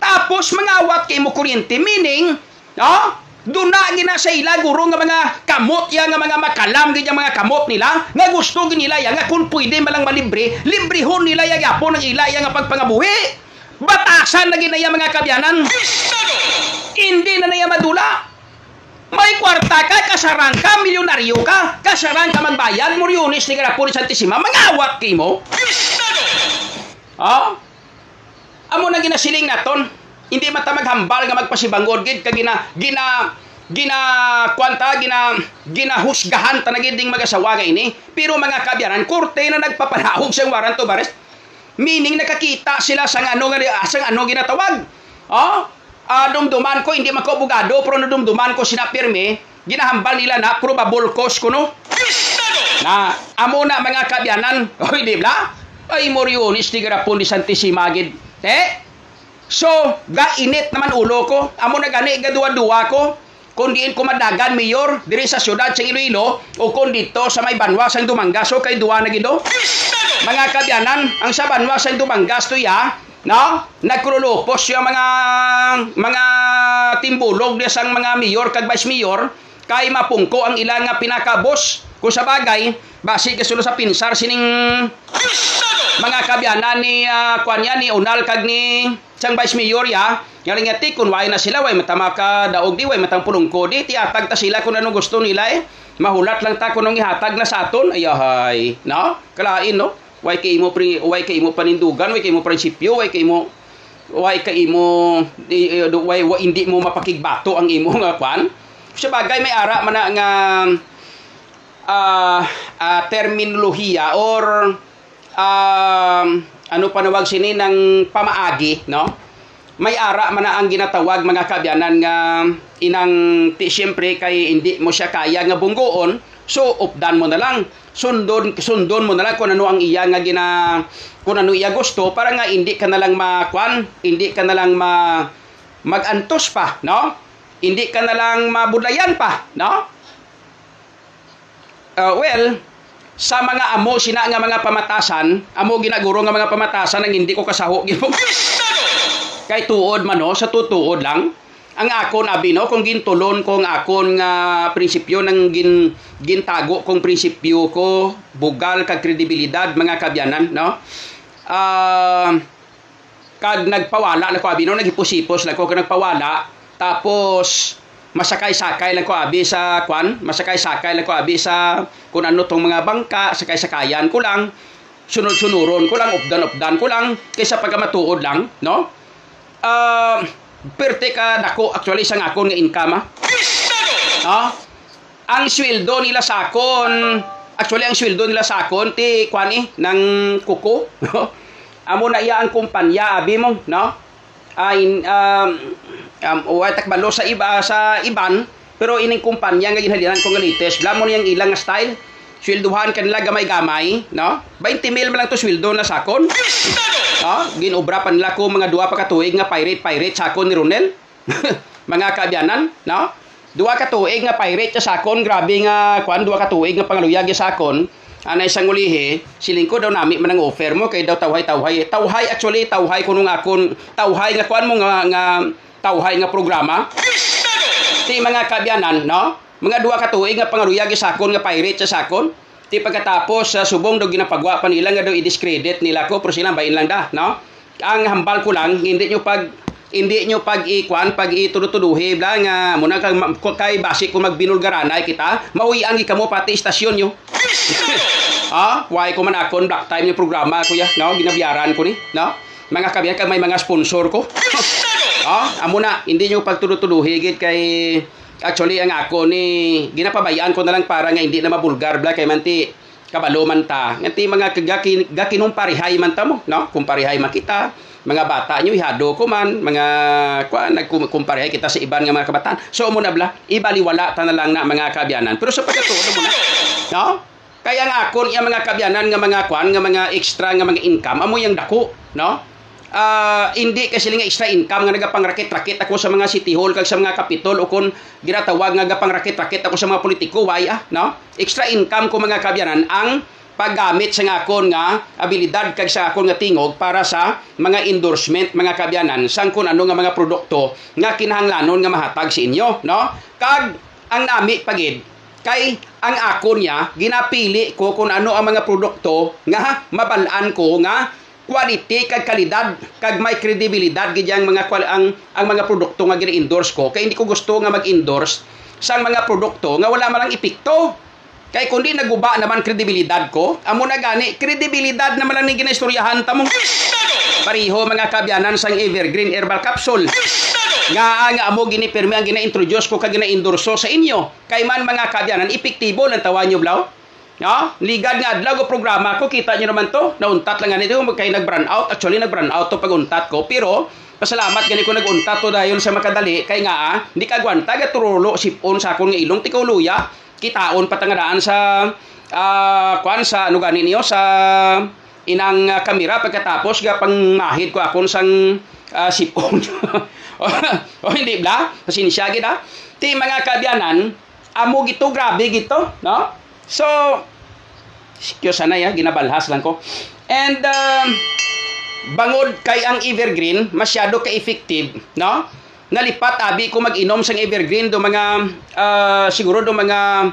Tapos mangawat kay mo kuryente, meaning, oh, Duna gina sa ila guro nga mga kamot ya nga mga makalam gid mga kamot nila nga gusto gid nila ya nga kung pwede malang malibre, librehon nila ya gyapon ang ila ya nga pagpangabuhi. Batasan na ginaya mga kabyanan. Hindi na naya madula. May kwarta ka, kasarang ka, milyonaryo ka, kasarang ka magbayad, muryonis ni Garapuri Santissima, mangawat kay mo. Ha? Amo na ginasiling naton. Hindi mata maghambal nga magpasibangod gid ka gina gina gina kwanta gina ginahusgahan ta na gid ding mag-asawa nga ini. Pero mga kabyanan, korte na nagpapanahog siyang warrant of. Meaning nakakita sila sa ano nga sang ano ginatawag. Oh? Ah, dumduman ko hindi man ko abogado pero dumduman ko sina pirme, ginahambal nila na probable cause kuno. Na amo na mga kabyanan, oy di ba? Ay morionis ti garapon di Santissima gid. Eh? So, ga init naman ulo ko. Amo na gani gaduwa-duwa ko. Kung diin ko madagan mayor diri sa syudad sa Iloilo o kung dito sa may banwa sa Dumangaso kay duwa na gido. Mga kabyanan, ang sa banwa sa Dumangas to ya, no? Nagkrulupos yung mga mga timbulog sang mga mayor kag vice mayor kay mapungko ang ilang nga pinakabos. Kung sa bagay, basi kasulo sa pinsar sining mga kabyanan ni uh, kwan yan, ni Unal kag ni sang vice mayor ya. Nga nga kun way na sila way matama ka daog di way matang pulong ko di ti atag ta sila kung ano gusto nila eh. Mahulat lang ta kunong ihatag na sa aton. Ayahay no? Kalain no? Way kay mo pri way kay mo panindugan way kay mo prinsipyo way kay mo way kay mo uh, way, way, hindi mo mapakigbato ang imo nga kwan sa bagay may ara man nga ah ah, terminolohiya or um, ano panawag sini ng pamaagi, no? May ara man na ang ginatawag mga kabyanan nga inang ti siyempre kay hindi mo siya kaya nga bunggoon, so updan mo na lang. Sundon sundon mo na lang kung ano ang iya nga gina kung ano iya gusto para nga hindi ka na lang makwan, hindi ka na lang ma magantos pa, no? Hindi ka na lang mabudlayan pa, no? Uh, well, sa mga amo sina nga mga pamatasan, amo ginaguro nga mga pamatasan ang hindi ko kasaho gimo. Kay tuod man no, sa tutuod lang. Ang akon abi no kung gintulon kong akon nga prinsipyo ng gin gintago kong prinsipyo ko bugal kag kredibilidad mga kabyanan no. Ah kag nagpawala na ko abi no nagipusipos na ko kag nagpawala tapos masakay-sakay lang ko abi sa kwan, masakay-sakay lang ko abi sa kung ano tong mga bangka, sakay-sakayan ko lang, sunod-sunuron ko lang, updan-updan ko lang, kaysa pagkamatuod lang, no? Uh, perte ka dako actually sa akon nga income, ah. Bisado! no? Ang sweldo nila sa akon, actually ang sweldo nila sa akon, ti kwan eh, ng kuko, no? Amo na iya ang kumpanya, abi mo, no? ay um, um, way takbalo sa iba sa iban pero ining kumpanya nga ginhalinan ko nga latest lamon yang ilang nga style. Swelduhan kanila gamay-gamay no? 20 mil lang to sweldo na sakon. No ginobra pa nila ko mga duha pa ka nga pirate pirate sakon ni Ronel mga kabyanan no? Duha ka tuig nga pirate sa sakon. Grabe nga kwan duha ka tuig nga pangaluyag sa sakon. Anay sang ulihi siling ko daw nami man ang offer mo kay daw tawhay tawhay. Tawhay actually tawhay kuno nga akon. Tawhay nga kuan mo nga nga tawhay nga programa ti mga kabyanan no mga duha ka tuig nga pangaruyag sa sakon nga pirate sa sakon ti pagkatapos sa subong daw ginapagwa pa nila nga daw i-discredit nila ko pero sila bain lang da no ang hambal ko lang hindi nyo pag hindi nyo pag ikwan pag itudutuduhi bla nga muna kag kay basi kung magbinulgaranay kita mauwian gi kamo pati istasyon nyo! Ah, why ko man akon black time yung programa kuya, no? Ginabiyaran ko ni, no? Mga kabiyan kag may mga sponsor ko. Ah, amo na, hindi nyo pagtulutuluhi gid kay actually ang ako ni ginapabayaan ko na lang para nga hindi na mabulgar bla kay manti kabalo man ta. Nganti mga gaki gakinong parihay man ta mo, no? Kung parihay man kita, mga bata nyo ihado ko man, mga kwa nagkumparihay kita sa iban nga mga kabataan. So mo na bla, ibaliwala ta na lang na mga kabyanan. Pero sa pagkatuod mo na, no? Kaya nga akon yung mga kabyanan nga mga kwan nga mga extra nga mga income amo yang dako, no? Ah, hindi kasi nga extra income nga nagapangrakit-rakit ako sa mga city hall kag sa mga kapitol o kun ginatawag nga gapangrakit-rakit ako sa mga politiko why ah, no? Extra income ko mga kabyanan ang paggamit sa akon nga abilidad kag sa akon nga tingog para sa mga endorsement mga kabyanan sang kun ano nga mga produkto nga kinahanglanon nga mahatag sa inyo no kag ang nami pagid kay ang akon niya ginapili ko kung ano ang mga produkto nga mabalaan ko nga quality kag kalidad kag may kredibilidad gid ang mga ang ang mga produkto nga gina-endorse ko kay hindi ko gusto nga mag-endorse sang mga produkto nga wala man lang epekto Kay kundi naguba naman kredibilidad ko, amo na gani, kredibilidad naman lang ni ginaistoryahan ta mo. Pariho mga kabyanan sang Evergreen Herbal Capsule. Nga nga amo ginipirmi ang gina-introduce ko kag gina-endorso sa inyo. Kay man mga kabyanan, epektibo lang tawa nyo blaw. No? Ligad nga adlaw ko programa ko, kita nyo naman to. Nauntat lang nga nito, kay nag-brand out. Actually, nag-brand out to pag untat ko. Pero, pasalamat gani ko nag-untat to dahil sa makadali. Kay nga, ah, hindi ka gwanta, gaturulo, sipon sa akong ilong, tikaw luya kitaon patangadaan sa uh, kuan sa ano gani niyo sa inang uh, kamera pagkatapos ga pangmahid ko akon sang uh, sipon o oh, hindi bla pasinsya gid ha ti mga kabyanan amo gito grabe gito no so sikyo sana ya ginabalhas lang ko. And uh, bangod kay ang evergreen masyado ka effective no? Nalipat abi ko mag-inom sang evergreen do mga uh, siguro do mga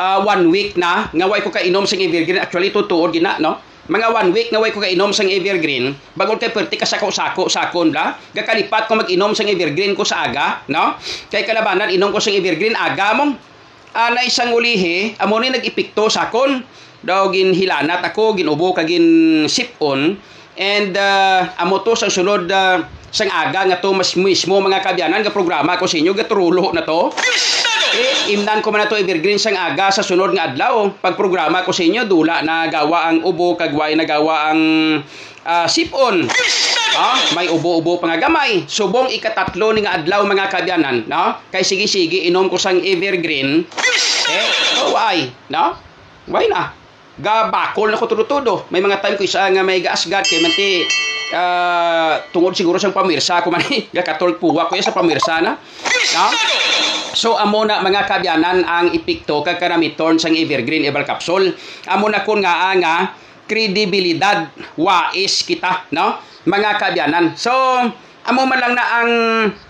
uh, one week na nga way ko kainom sang evergreen. Actually tutuod gina no? Mga one week nga way ko kainom sang evergreen. Bagol kay perti ka sako sako sakon bla? Gakalipat ko mag-inom sang evergreen ko sa aga no? Kay kalabanan inom ko sang evergreen aga mong uh, isang ulihi amo ni nag-epekto sakon daw gin hilanat ako ginubo kagin sipon. And uh, amo to sa sunod uh, sang aga nga to mas mismo mga kabyanan nga programa ko sa inyo. Gaturulo na to. Eh, imnan ko man na to evergreen sang aga sa sunod nga adlaw. Pag programa ko sa inyo dula na gawa ang ubo kagway na gawa ang uh, sipon Ah, may ubo-ubo pa nga gamay. Subong ikatatlo ni nga adlaw mga kabyanan, no? Kay sige-sige inom ko sang evergreen. Eh, oh, why? No? Why na? Gabakol na ko tudo-tudo. May mga time ko isa nga may gaasgad kay manti uh, tungod siguro sa pamirsa ko man gakatol puwa ko sa pamirsa na no? so amo na mga kabyanan ang epekto kag karamiton sang evergreen herbal capsule amo na kun nga nga kredibilidad wais kita no mga kabyanan so amo man lang na ang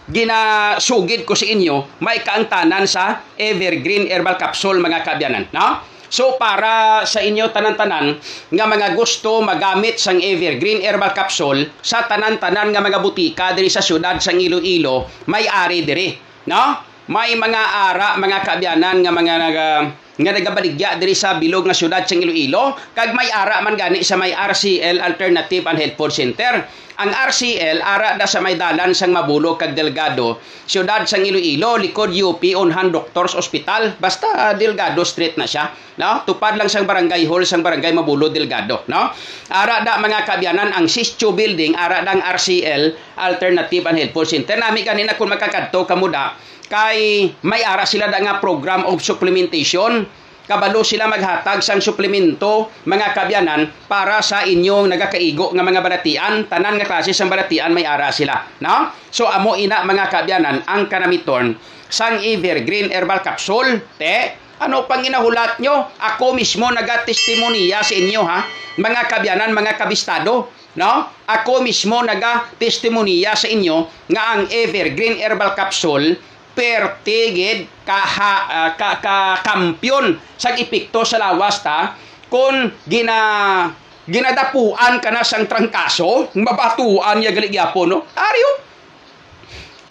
ginasugid ko sa inyo may kaangtanan sa evergreen herbal capsule mga kabyanan no So para sa inyo tanan-tanan nga mga gusto magamit sang Evergreen Herbal Capsule sa tanan-tanan nga mga butika diri sa syudad sang Iloilo, may ari diri, no? May mga ara, mga kabyanan nga mga naga nga nagabaligya diri sa bilog nga syudad sa Iloilo kag may ara man gani sa may RCL Alternative and Health Food Center. Ang RCL ara da sa may dalan sang Mabulog kag Delgado. Syudad sang Iloilo likod UP Onhan Doctors Hospital. Basta uh, Delgado Street na siya no? Tupad lang sang barangay hall sang barangay Mabulog Delgado no? Ara da mga kabyanan ang Sischo Building ara dang RCL Alternative and Health Food Center. Nami kanina kung makakadto kamuda kay may ara sila da nga program of supplementation. Kabalo sila maghatag sang suplemento mga kabyanan para sa inyong nagakaigo nga mga baratian tanan nga klase sang baratian may ara sila. No? So amo ina mga kabyanan ang kanamiton. Sang evergreen herbal capsule te ano pang inahulat nyo? Ako mismo nagatestimoniya sa inyo ha? Mga kabyanan mga kabistado no? Ako mismo naga-testimoniya sa inyo nga ang evergreen herbal capsule pertigid kaha uh, ka, ka kampyon sa epekto sa lawas ta kung gina ginadapuan ka na sang trangkaso mabatuan ya gali gyapon no? Ariyo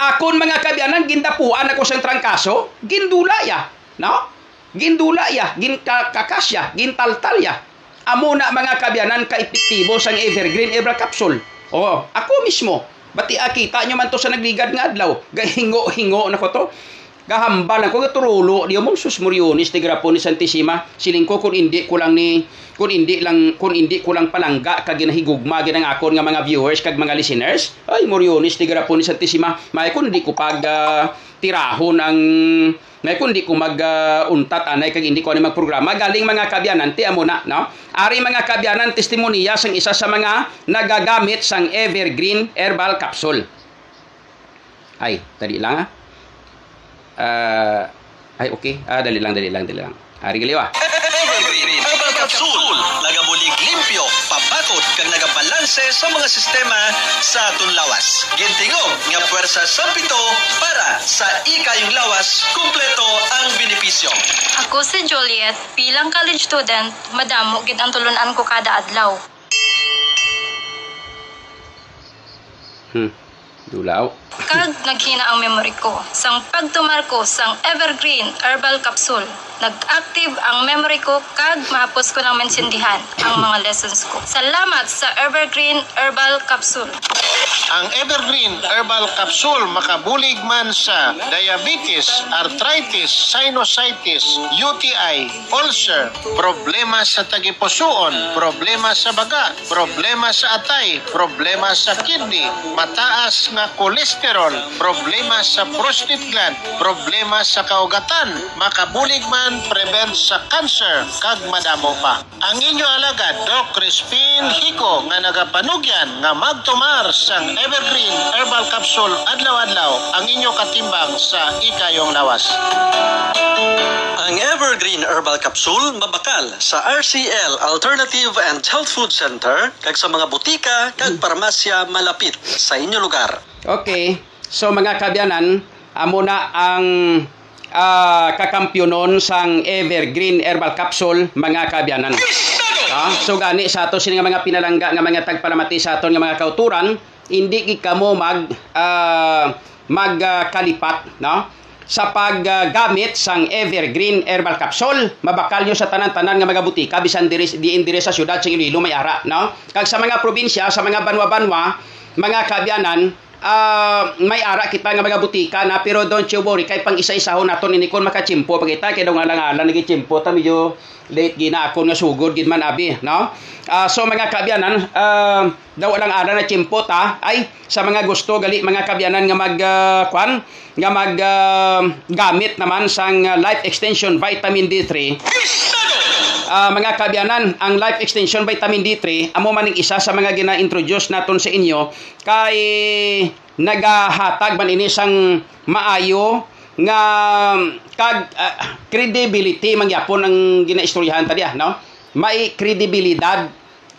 akon mga kabyanan gindapuan ako sang trangkaso gindula ya no? Gindula ya gin kakasya gintaltal ya amo na mga kabyanan ka epektibo sang evergreen herbal capsule. Oh ako mismo Bati akita nyo man to sa nagligad nga adlaw. Gahingo-hingo na ko to. Gahambal ko turulo di mo sus Moriones ti grapo ni Santissima siling ko kun indi ko lang ni kun indi lang kun indi ko lang palangga kag ginahigugma ginang akon nga mga viewers kag mga listeners ay Moriones ti grapo ni Santissima may kun hindi ko pag uh, tirahon ang may kun di ko mag-untat uh, anay kag hindi ko ani magprograma. Galing mga kabyanan ti amo na no? Ari mga kabyanan testimonya sang isa sa mga nagagamit sang evergreen herbal capsule. Ay tadi lang ha uh, ay okay. Ah dali lang dali lang dali lang. Ari galiwa Capsule. Nagabulig limpyo, papakot, kag nagabalanse sa mga sistema sa atong lawas. Gintingog nga puwersa sa pito para sa ikayong lawas, kumpleto ang benepisyo. Ako si Juliet, bilang college student, madamo gid ang tulunan ko kada adlaw. Hmm. Dulaw. Kag naghina ang memory ko. Sang pagtumar ko sang Evergreen Herbal Capsule. Nag-active ang memory ko kag mahapos ko ng mensindihan ang mga lessons ko. Salamat sa Evergreen Herbal Capsule. Ang Evergreen Herbal Capsule makabulig man sa diabetes, arthritis, sinusitis, UTI, ulcer, problema sa tagipusoon, problema sa baga, problema sa atay, problema sa kidney, mataas nga kolesterol, problema sa prostate gland, problema sa kaugatan, makabulig man prevent sa cancer, kag madamo pa. Ang inyo alagad, Doc Crispin Hico, nga nagapanugyan, nga magtumar sang Evergreen Herbal Capsule adlaw-adlaw, ang inyo katimbang sa ikayong lawas. Ang Evergreen Herbal Capsule mabakal sa RCL Alternative and Health Food Center kag sa mga butika kag parmasya malapit sa inyo lugar. Okay. So mga kabyanan, amo na ang ah, kakampyonon sang Evergreen Herbal Capsule mga kabyanan. Ah, so gani sa ato sini nga mga pinalangga nga mga tagparamati sa aton nga mga kauturan, hindi gid kamo mag ah, magkalipat, no? Sa paggamit sang Evergreen Herbal Capsule, mabakal nyo sa tanan-tanan nga mga butika bisan diri di indire sa syudad sa Iloilo may ara, no? Kag sa mga probinsya, sa mga banwa-banwa, mga kabyanan, ah may ara kita nga mga butika na pero don't you worry kay pang isa-isahon naton ini kon makachimpo pagita kay daw nga lang alang nagchimpo ta medyo late gina ako nga sugod gid man abi no? Ah, so mga kabyanan ah, daw lang ara na chimpo ta ay sa mga gusto gali mga kabyanan nga mag ah, kwan nga mag ah, gamit naman sang life extension vitamin D3 Ah, mga kabyanan, ang Life Extension Vitamin D3, amo maning isa sa mga gina-introduce naton sa inyo kay nagahatag man ini sang maayo nga kag ah, credibility mangyapon ang ginaistoryahan tadi ah, no? May credibilidad,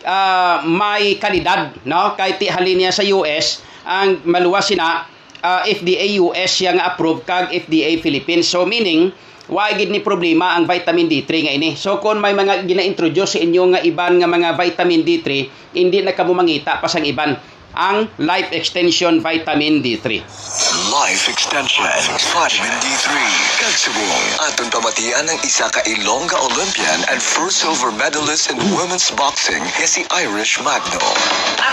ah, may kalidad, no? Kay ti halin niya sa US ang maluwas sina ah, FDA US siya nga approve kag FDA Philippines. So meaning Wa gid ni problema ang vitamin D3 nga ini. So kung may mga gina-introduce sa inyo nga iban nga mga vitamin D3, hindi na kamo mangita pa sang iban ang Life Extension Vitamin D3. Life Extension Vitamin D3 Kagsubong Atong pamatian ang isa ka Ilongga Olympian and first silver medalist in women's boxing nga si Irish Magno.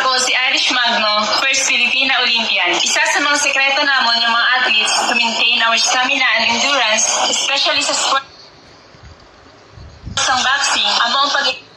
Ako si Irish Magno, first Filipina Olympian. Isa sa mga sekreto namon ng mga athletes to maintain our stamina and endurance, especially sa sport sa boxing, amo ang pag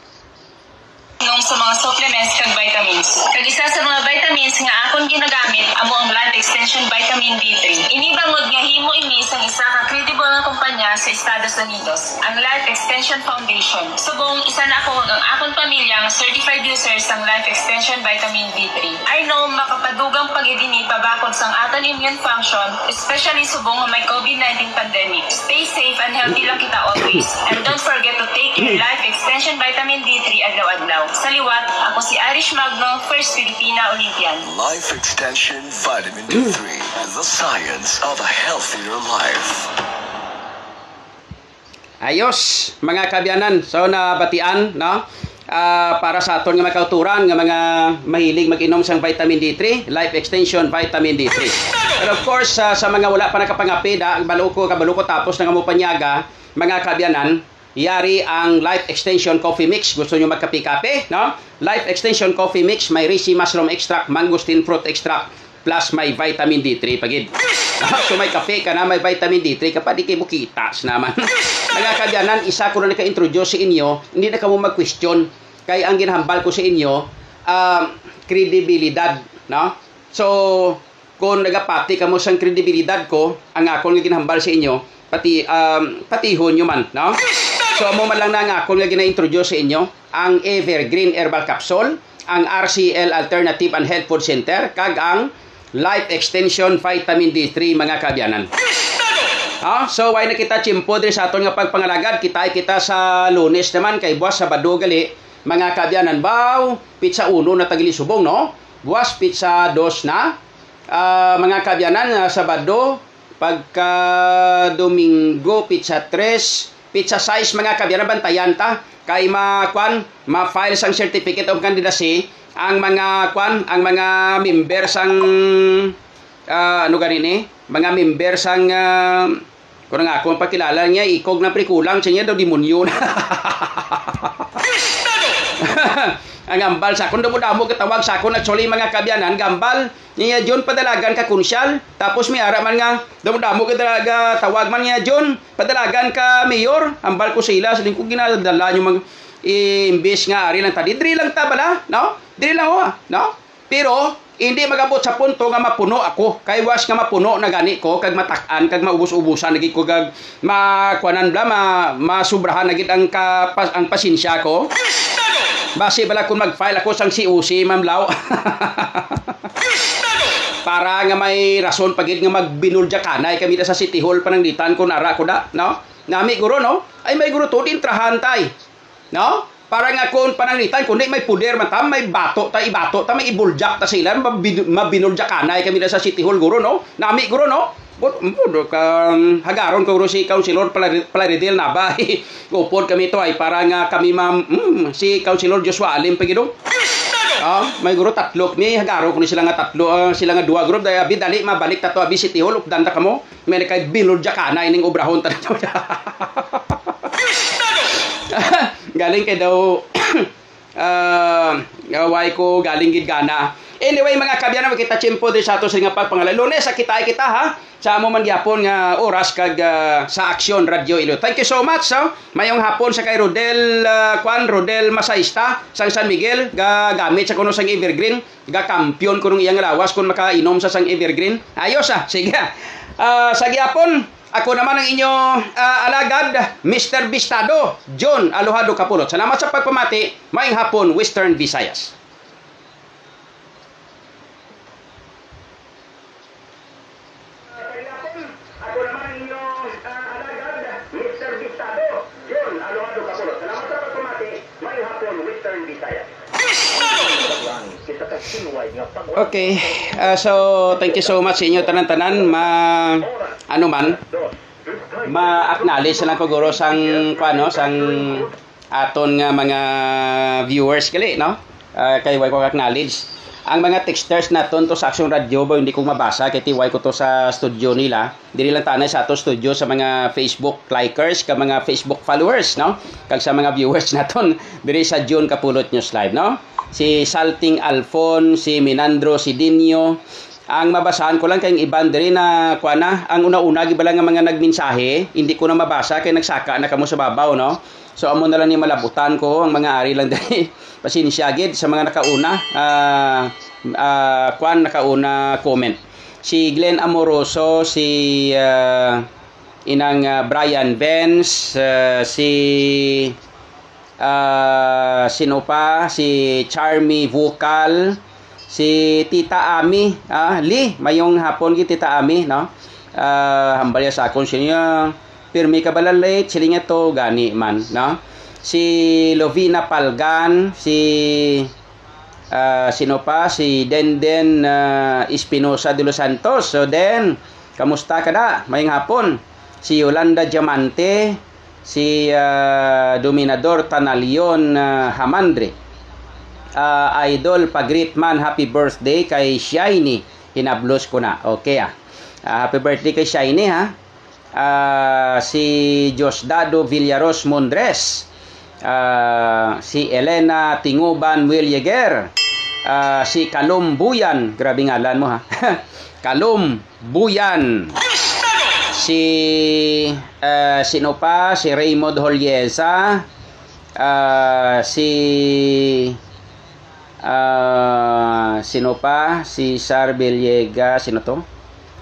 inom sa mga supplements kag vitamins. Kag isa sa mga vitamins nga akong ginagamit amo ang Life Extension Vitamin D3. Inibangod nga himo ini sa isa ka credible nga kumpanya sa Estados Unidos, ang Life Extension Foundation. Subong isa na ako ang akong pamilya nga certified users sang Life Extension Vitamin D3. I know makapadugang pagidini pabakod sang aton immune function, especially subong nga may COVID-19 pandemic. Stay safe and healthy lang kita always. And don't forget to take your Life Extension Vitamin D3 adlaw-adlaw. Sa liwat, ako si Irish Magno, first Filipina Olympian. Life Extension Vitamin D3 The science of a healthier life. Ayos, mga kabyanan. So nabatian, no? Ah, para sa aton nga mga kauturan nga mga mahilig mag-inom sang vitamin D3, Life Extension Vitamin D3. But of course, sa sa mga wala pa nakapangapi, da, baluko, kabaluko tapos nga mo panyaga, mga kabyanan, yari ang Life Extension Coffee Mix. Gusto nyo magkape-kape, no? Life Extension Coffee Mix, may reishi mushroom extract, mangosteen fruit extract, plus may vitamin D3 pagid. so may kape ka na, may vitamin D3 ka pa, di kayo bukitas naman. Mga kabyanan, isa ko na naka-introduce sa inyo, hindi na kamo mag-question. Kaya ang ginahambal ko sa inyo, um, kredibilidad, no? So, kung nagapati kamo sang kredibilidad ko, ang akong ginahambal sa inyo, pati um, patihon nyo man, no? So, mo lang na nga akong nga gina-introduce sa inyo, ang Evergreen Herbal Capsule, ang RCL Alternative and Health Food Center, kag ang Life Extension Vitamin D3 mga kabyanan. Ah, so why na kita chimpo diri sa aton nga pagpangalagad kita kita sa Lunes naman kay buwas Sabado gali mga kabyanan. Baw pizza uno na tagili subong no? Buwas pizza dos na. Ah, mga kabyanan ah, Sabado pagka Domingo pizza 3 pizza size mga kabyanan bantayan ta. Kay makwan ma-file sang certificate of candidacy ang mga kwan ang mga members ang ah, ano gani ni? Mga members ang uh, kung nga ako ang pakilala niya ikog na prikulang siya niya daw demonyo na ang gambal sa kundo mo damo katawag sa ako actually mga kabyanan. Gambal niya John padalagan ka kunsyal. Tapos may ara man nga damo damo ka talaga tawag man niya John padalagan ka mayor. Ambal ko sila sa lingkod ginadala nyo mag imbes nga ari lang ta. Diri lang ta bala no? Diri lang ho no? Pero hindi magabot sa punto nga mapuno ako kay was nga mapuno na gani ko kag matak-an kag maubos-ubusan lagi ko kag makuanan bla ma masubrahan na gid ang ka, ang pasensya ko Base bala kung mag-file ako sang COC, Ma'am Lau. Para nga may rason pagid nga magbinulja kanay kami sa City Hall pananglitan kun ara ko da, no? Nami guro no? Ay may guro to din trahan tay. No? Para nga kun pananglitan kundi may puder man tam may bato ta ibato ta may ibuljak ta sila mabin- mabinulja kanay kami na sa City Hall guro no? Nami guro no? But, mudo ka um, hagaron ko si Councilor Plar- Plaridel na ba? Upod kami to ay para nga kami ma'am mm, si Councilor Joshua Alim pagidong. Ah, may guro tatlo. May hagaro ko sila nga tatlo, ah, sila nga duwa group dahil abi dali mabalik tato abi City Hall updan ta kamo. May kay binulja kana ining obrahon ta galing kay daw ah gaway ko galing gid gana. Anyway, mga kabyan kita chimpo din sa ato sa nga pagpangalan. Lunes, sa kita kita ha. Sa amo man gyapon nga oras kag ah, sa Aksyon Radio Ilo. Thank you so much. So, mayong hapon sa kay Rodel ah, Kwan, Rodel Masaista sang San Miguel ga gamit sa kuno sang Evergreen, ga kampiyon kunong iyang lawas kung makainom sa sang Evergreen. Ayos ah. Sige. Ah, sa gyapon, ako naman ang inyo ah, alagad, Mr. Bistado, John Alohado Kapulot. Salamat sa pagpamati. Mayong hapon, Western Visayas. Okay, ah, so thank you so much sa inyo tanan-tanan. Ma ano man ma-acknowledge lang ko guro sang kuano sang aton nga mga viewers kali no? Ah, kay way ko acknowledge ang mga texters naton to sa Action Radio ba hindi ko mabasa kay tiway ko to sa studio nila. Dili lang tanay sa ato studio sa mga Facebook likers ka mga Facebook followers no? Kag sa mga viewers naton diri sa June Kapulot News Live no si Salting Alfon si Minandro Sidinio. Ang mabasahan ko lang kay iban diri na kuha na ang una-una gibala nga mga nagmensahe hindi ko na mabasa kay nagsaka na kamo sa babaw no? So amo na lang ni malabutan ko ang mga ari lang diri. Pasensya gid sa mga nakauna ah uh, kuan nakauna comment. Si Glenn Amoroso si ah, inang ah, Brian Benz ah, si ah, sino pa? Si Charmy Vocal si Tita Ami. Ah Li mayong hapon gi Tita Ami no? Ah hambalya sa akon siya pirmi ka bala late? Sila to gani man no? Si Lovina Palgan si ah, sino pa? Si Denden ah, Espinosa de los Santos. So Den kamusta ka da mayong hapon. Si Yolanda Diamante si ah, Dominador Tanalion ah, Hamandre. Uh, idol pagritman happy birthday kay Shiny. Hinablos ko na. Okay ah. Ah, happy birthday kay Shiny ha? Ah, si Diosdado Villaros Mondres. Ah, si Elena Tinguban Williger Ah, si Kalum Buyan grabe ngalan mo ha? Kalum Buyan si ah, sino pa si Raymond Holyesa Ah, si Ah, sino pa? Si Sar Villegas, sino to?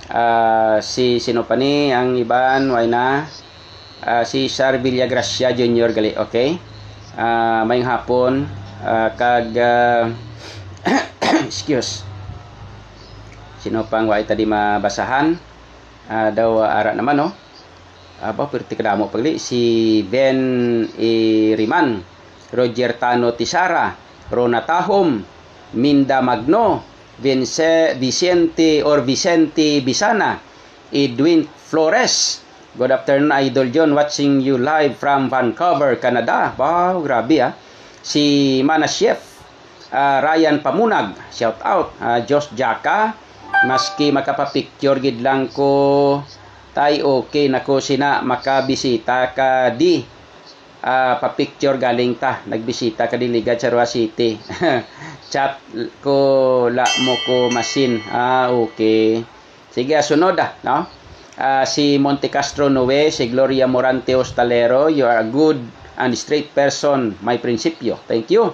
Ah, si sino pa ni ang iban, why na? Ah, si Sar Villagracia Jr. gali, okay? Ah, mayong hapon ah, kag ah, excuse. Sino pang why tadi mabasahan? Ah, daw ara naman no. aba perti kadamo pagli si Ben Iriman Roger Tano Tisara Rona Tahom Minda Magno Vince, Vicente or Vicente Bisana Edwin Flores Good afternoon, Idol John. Watching you live from Vancouver, Canada. Wow, grabe ah. Si Mana Chef, uh, Ryan Pamunag, shout out. Uh, Josh Jaka, maski makapapicture gid lang ko tay okay nako sina makabisita ka di. Uh, pa-picture galing ta nagbisita ka diligad sa Rua City. Chat ko la mo ko masin. Ah okay. Sige sunod ah no? Uh, si Monte Castro Noe, si Gloria Morante Ostalero, you are a good and straight person, my prinsipyo. Thank you.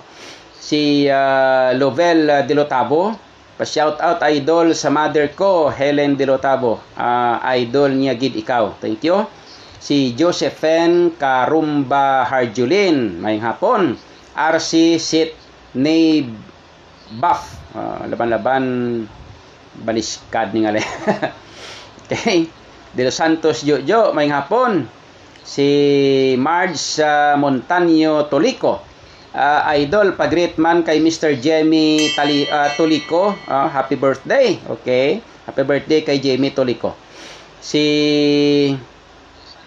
Si uh, Lovel Delotabo, pa-shout out idol sa mother ko, Helen Delotabo. Uh, idol niya gid ikaw. Thank you. Si Josephine Karumba Harjulin, may hapon. RC Sit Nay Buff. Uh, laban-laban baliskad ni ngale. okay. De Los Santos Jojo, may hapon. Si Marge uh, Montaño Tolico. Uh, idol, pag-greet man kay Mr. Jamie Tali, uh, Tolico. Uh, happy birthday. Okay. Happy birthday kay Jamie Tolico. Si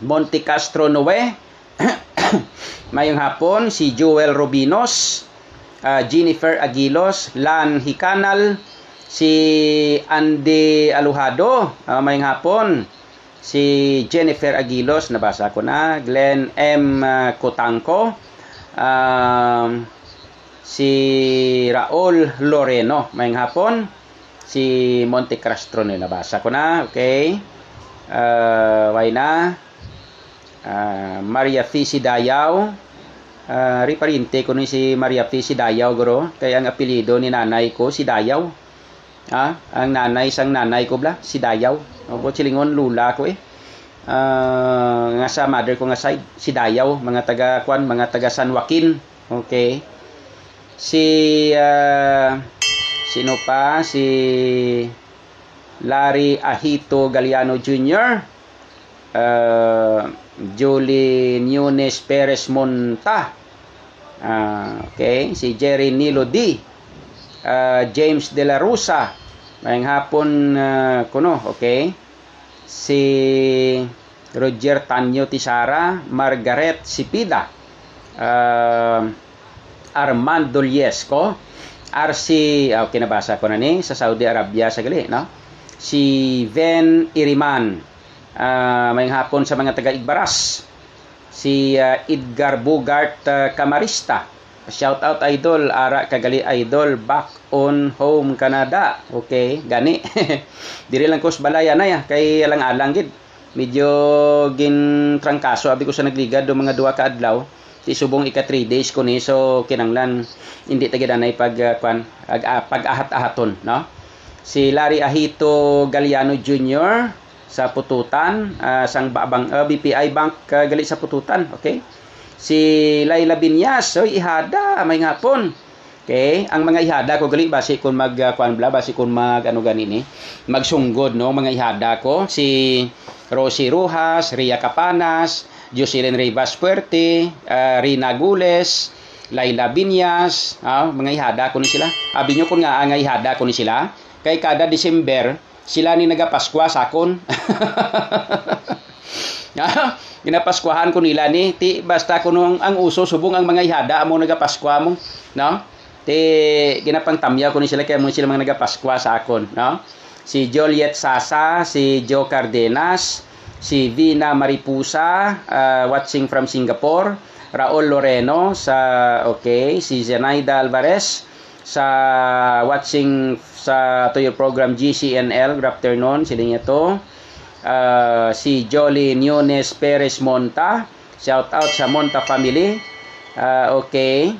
Monte Castro Noe. Mayong hapon, si Joel Robinos, uh, Jennifer Aguilos, Lan Hicanal, si Andy Alujado, uh, mayong hapon, si Jennifer Aguilos, nabasa ko na, Glenn M. Cotangco, um, si Raul Loreno, may hapon, si Monte Castro na nabasa ko na, okay, uh, why na, uh, Maria Fisi Dayaw, uh, riparinte ko ni si Maria Fisi Dayaw, guro, kaya ang apelido ni nanay ko, si Dayaw, Ah, ang nanay sang nanay ko bla si Dayaw. Opo silingon lula ko eh. Uh, nga sa mother ko nga side si Dayaw, mga taga kwan, mga taga San Joaquin. Okay. Si uh, sino pa si Larry Ahito Galiano Jr. Uh, Julie Nunes Perez Monta. Uh, okay, si Jerry Nilo D. Uh, James De La Rosa Mayang hapon uh, kuno, okay? Si Roger Tanyo Tisara, Margaret Sipida, uh, Armando Liesco, RC, oh, kinabasa ko na ni, sa Saudi Arabia sa gali, no? Si Ven Iriman, uh, mayang hapon sa mga taga-Igbaras, si uh, Edgar Bugart uh, Camarista, Shout out idol, ara kagali idol back on home Canada. Okay, gani. Diri lang ko sa balaya na ya kay alang-alang gid. Medyo gin trangkaso abi ko sa nagligad do mga duha ka adlaw. Ti subong ika 3 days ko ni so kinanglan hindi ta gidanay pag uh, kwan ag, uh, pag-ahat-ahaton, no? Si Larry Ahito Galiano Jr. sa Pututan, uh, sang babang uh, BPI Bank uh, gali sa Pututan, okay? Si Laila Binyas so ihada may ngapon okay ang mga ihada ko gali basi kun mag uh, kuan bla basi kun mag ano ganini magsunggod no mga ihada ko. Si Rosie Rojas Ria Capanas Jocelyn Rivas Puerte uh, Rina Gules Laila Binyas uh, mga ihada ko ni sila. Abi nyo kun nga ang ihada ko ni sila. Kay kada December sila ni nagapaskwa sakon ginapaskwahan ko nila ni ti basta kuno ang uso subong ang mga ihada amo nagapaskwa mo. No? Ti ginapangtamya ko ni sila kay mo sila mga nagapaskwa sa akon no? Si Joliet Sasa si Joe Cardenas si Vina Maripusa uh, watching from Singapore Raul Loreno sa okay si Zenaida Alvarez sa watching sa to your program GCNL good afternoon sila niya to uh, si Jolly Nunes Perez Monta. Shout out sa Monta family. Uh, okay.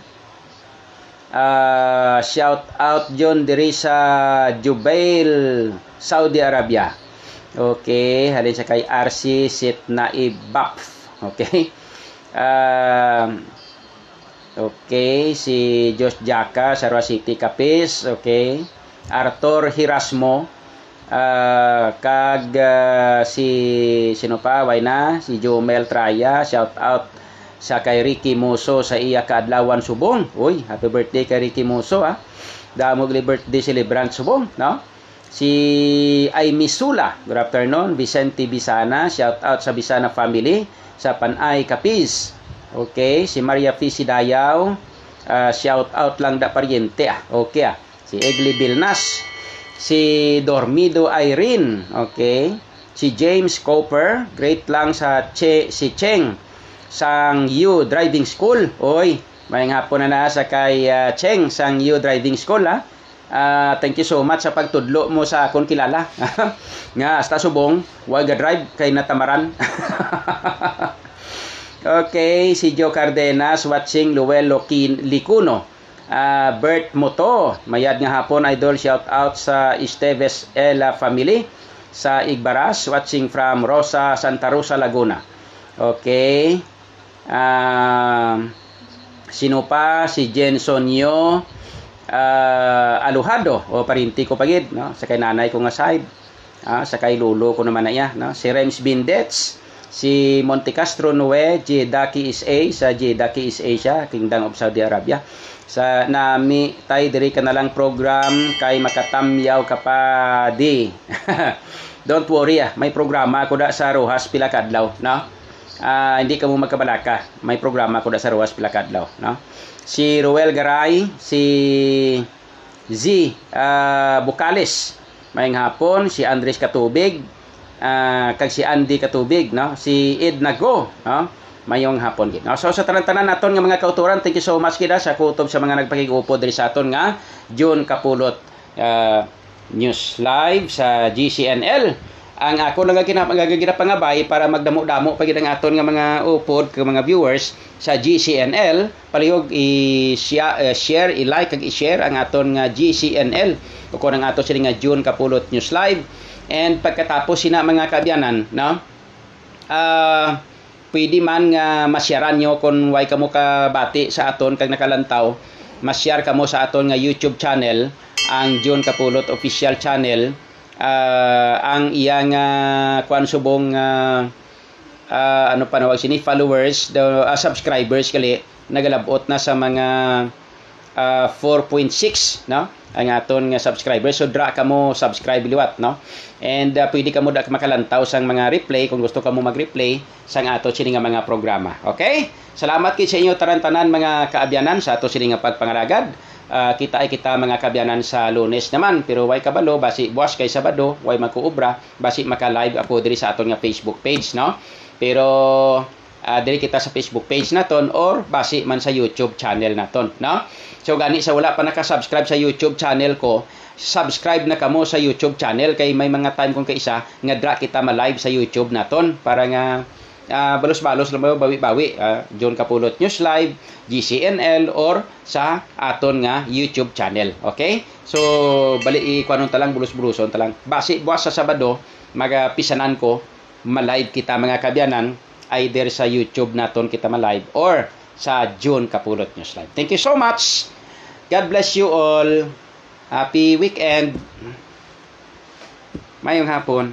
Uh, shout out John diri sa Jubail, Saudi Arabia. Okay, halin sa kay RC Sit Naib Bapf. Okay. Uh, okay, si Josh Jaka, Sarwa City Capis. Okay. Arthur Hirasmo, Ah, kag ah, si sino pa? Way na? Si Jomel Traya. Shout out sa kay Ricky Muso sa iya kaadlawan subong. Uy happy birthday kay Ricky Muso ah. Damog li birthday celebrant subong no? Si Sula. Good afternoon Vicente Bisana. Shout out sa Bisana family sa Panay Capiz. Okay si Maria Fisi Dayaw ah, shout out lang da pariente ah. Okay ah. Si Egli Bilnas si Dormido Irene, okay? Si James Cooper, great lang sa che, si Cheng sang U Driving School. Oy, may hapon na na sa kay ah, Cheng sang U Driving School ha. Ah, thank you so much sa pagtudlo mo sa akong kilala. nga hasta subong, wag drive kay natamaran. okay, si Joe Cardenas watching Luel Lokin Licuno. Ah, Bert Moto, mayad nga hapon idol shout out sa Esteves Ela family sa Igbaras watching from Rosa Santa Rosa Laguna. Okay. Ah, sino pa si Jenson Yo ah, Aluhado o parinti ko pagid no sa kay nanay ko nga side. Ah, sa kay lulo ko naman na iya no si Rems Bindets si Monte Castro Noe, Jedaki is A sa Jedaki is Asia, Kingdom of Saudi Arabia sa nami tay diri ka na lang program kay makatamyaw ka pa di. Don't worry ah. May programa ako da sa Rojas pila kadlaw no? Ah, hindi ka mo magkabalaka. May programa ako da sa Rojas pila kadlaw no? Si Ruel Garay si Z ah, Bukalis. May hapon si Andres Katubig ah, kag si Andy Katubig no? Si Ed Nago no mayong hapon gid. So sa tanan-tanan naton nga mga kauturan, thank you so much gid sa kutob sa mga nagpakigupo diri sa aton nga June Kapulot uh, News Live sa GCNL. Ang ako lang ginapagagagina pangabay para magdamo-damo pagid ang aton nga mga upod kag mga viewers sa GCNL palihog i-share, share, i-like kag i-share ang aton nga GCNL o ang ato sila nga June Kapulot News Live and pagkatapos sina mga kabyanan no ah pwede man nga masyaran nyo kung way kamo ka bati sa aton kag nakalantaw. Masyar kamo sa aton nga YouTube channel ang John Kapulot official channel. Uh, ang iyang uh, kwan subong uh, uh, ano pa nawag sini? Followers the uh, subscribers kali nagalabot na sa mga uh, 4.6 no ang aton nga subscribers so dra kamo subscribe liwat no? And uh, pwede kamo da makalantaw sang mga replay kung gusto kamo mag-replay sang ato sini nga mga programa. Okay? Salamat kid sa inyo tarantanan mga kaabyanan sa ato sini nga pagpangalagad uh, kita ay kita mga kaabyanan sa lunes naman. Pero way kabalo basi buwas kay sabado way magkuobra basi maka-live ako diri sa aton nga Facebook page no? Pero uh, diri kita sa Facebook page naton or basi man sa YouTube channel naton no So gani sa wala pa naka-subscribe sa YouTube channel ko, subscribe na kamo sa YouTube channel kay may mga time kung kaisa nga dra kita ma-live sa YouTube naton para nga uh, balos-balos lang bawi-bawi uh, John Kapulot News Live, GCNL or sa aton nga YouTube channel. Okay? So bali ikuanon talang bulus-buluson talang. Basi buwas sa Sabado magapisanan ko ma-live kita mga kabyanan either sa YouTube naton kita ma-live or sa June Kapulot News Live. Thank you so much. God bless you all. Happy weekend. Mayong hapon.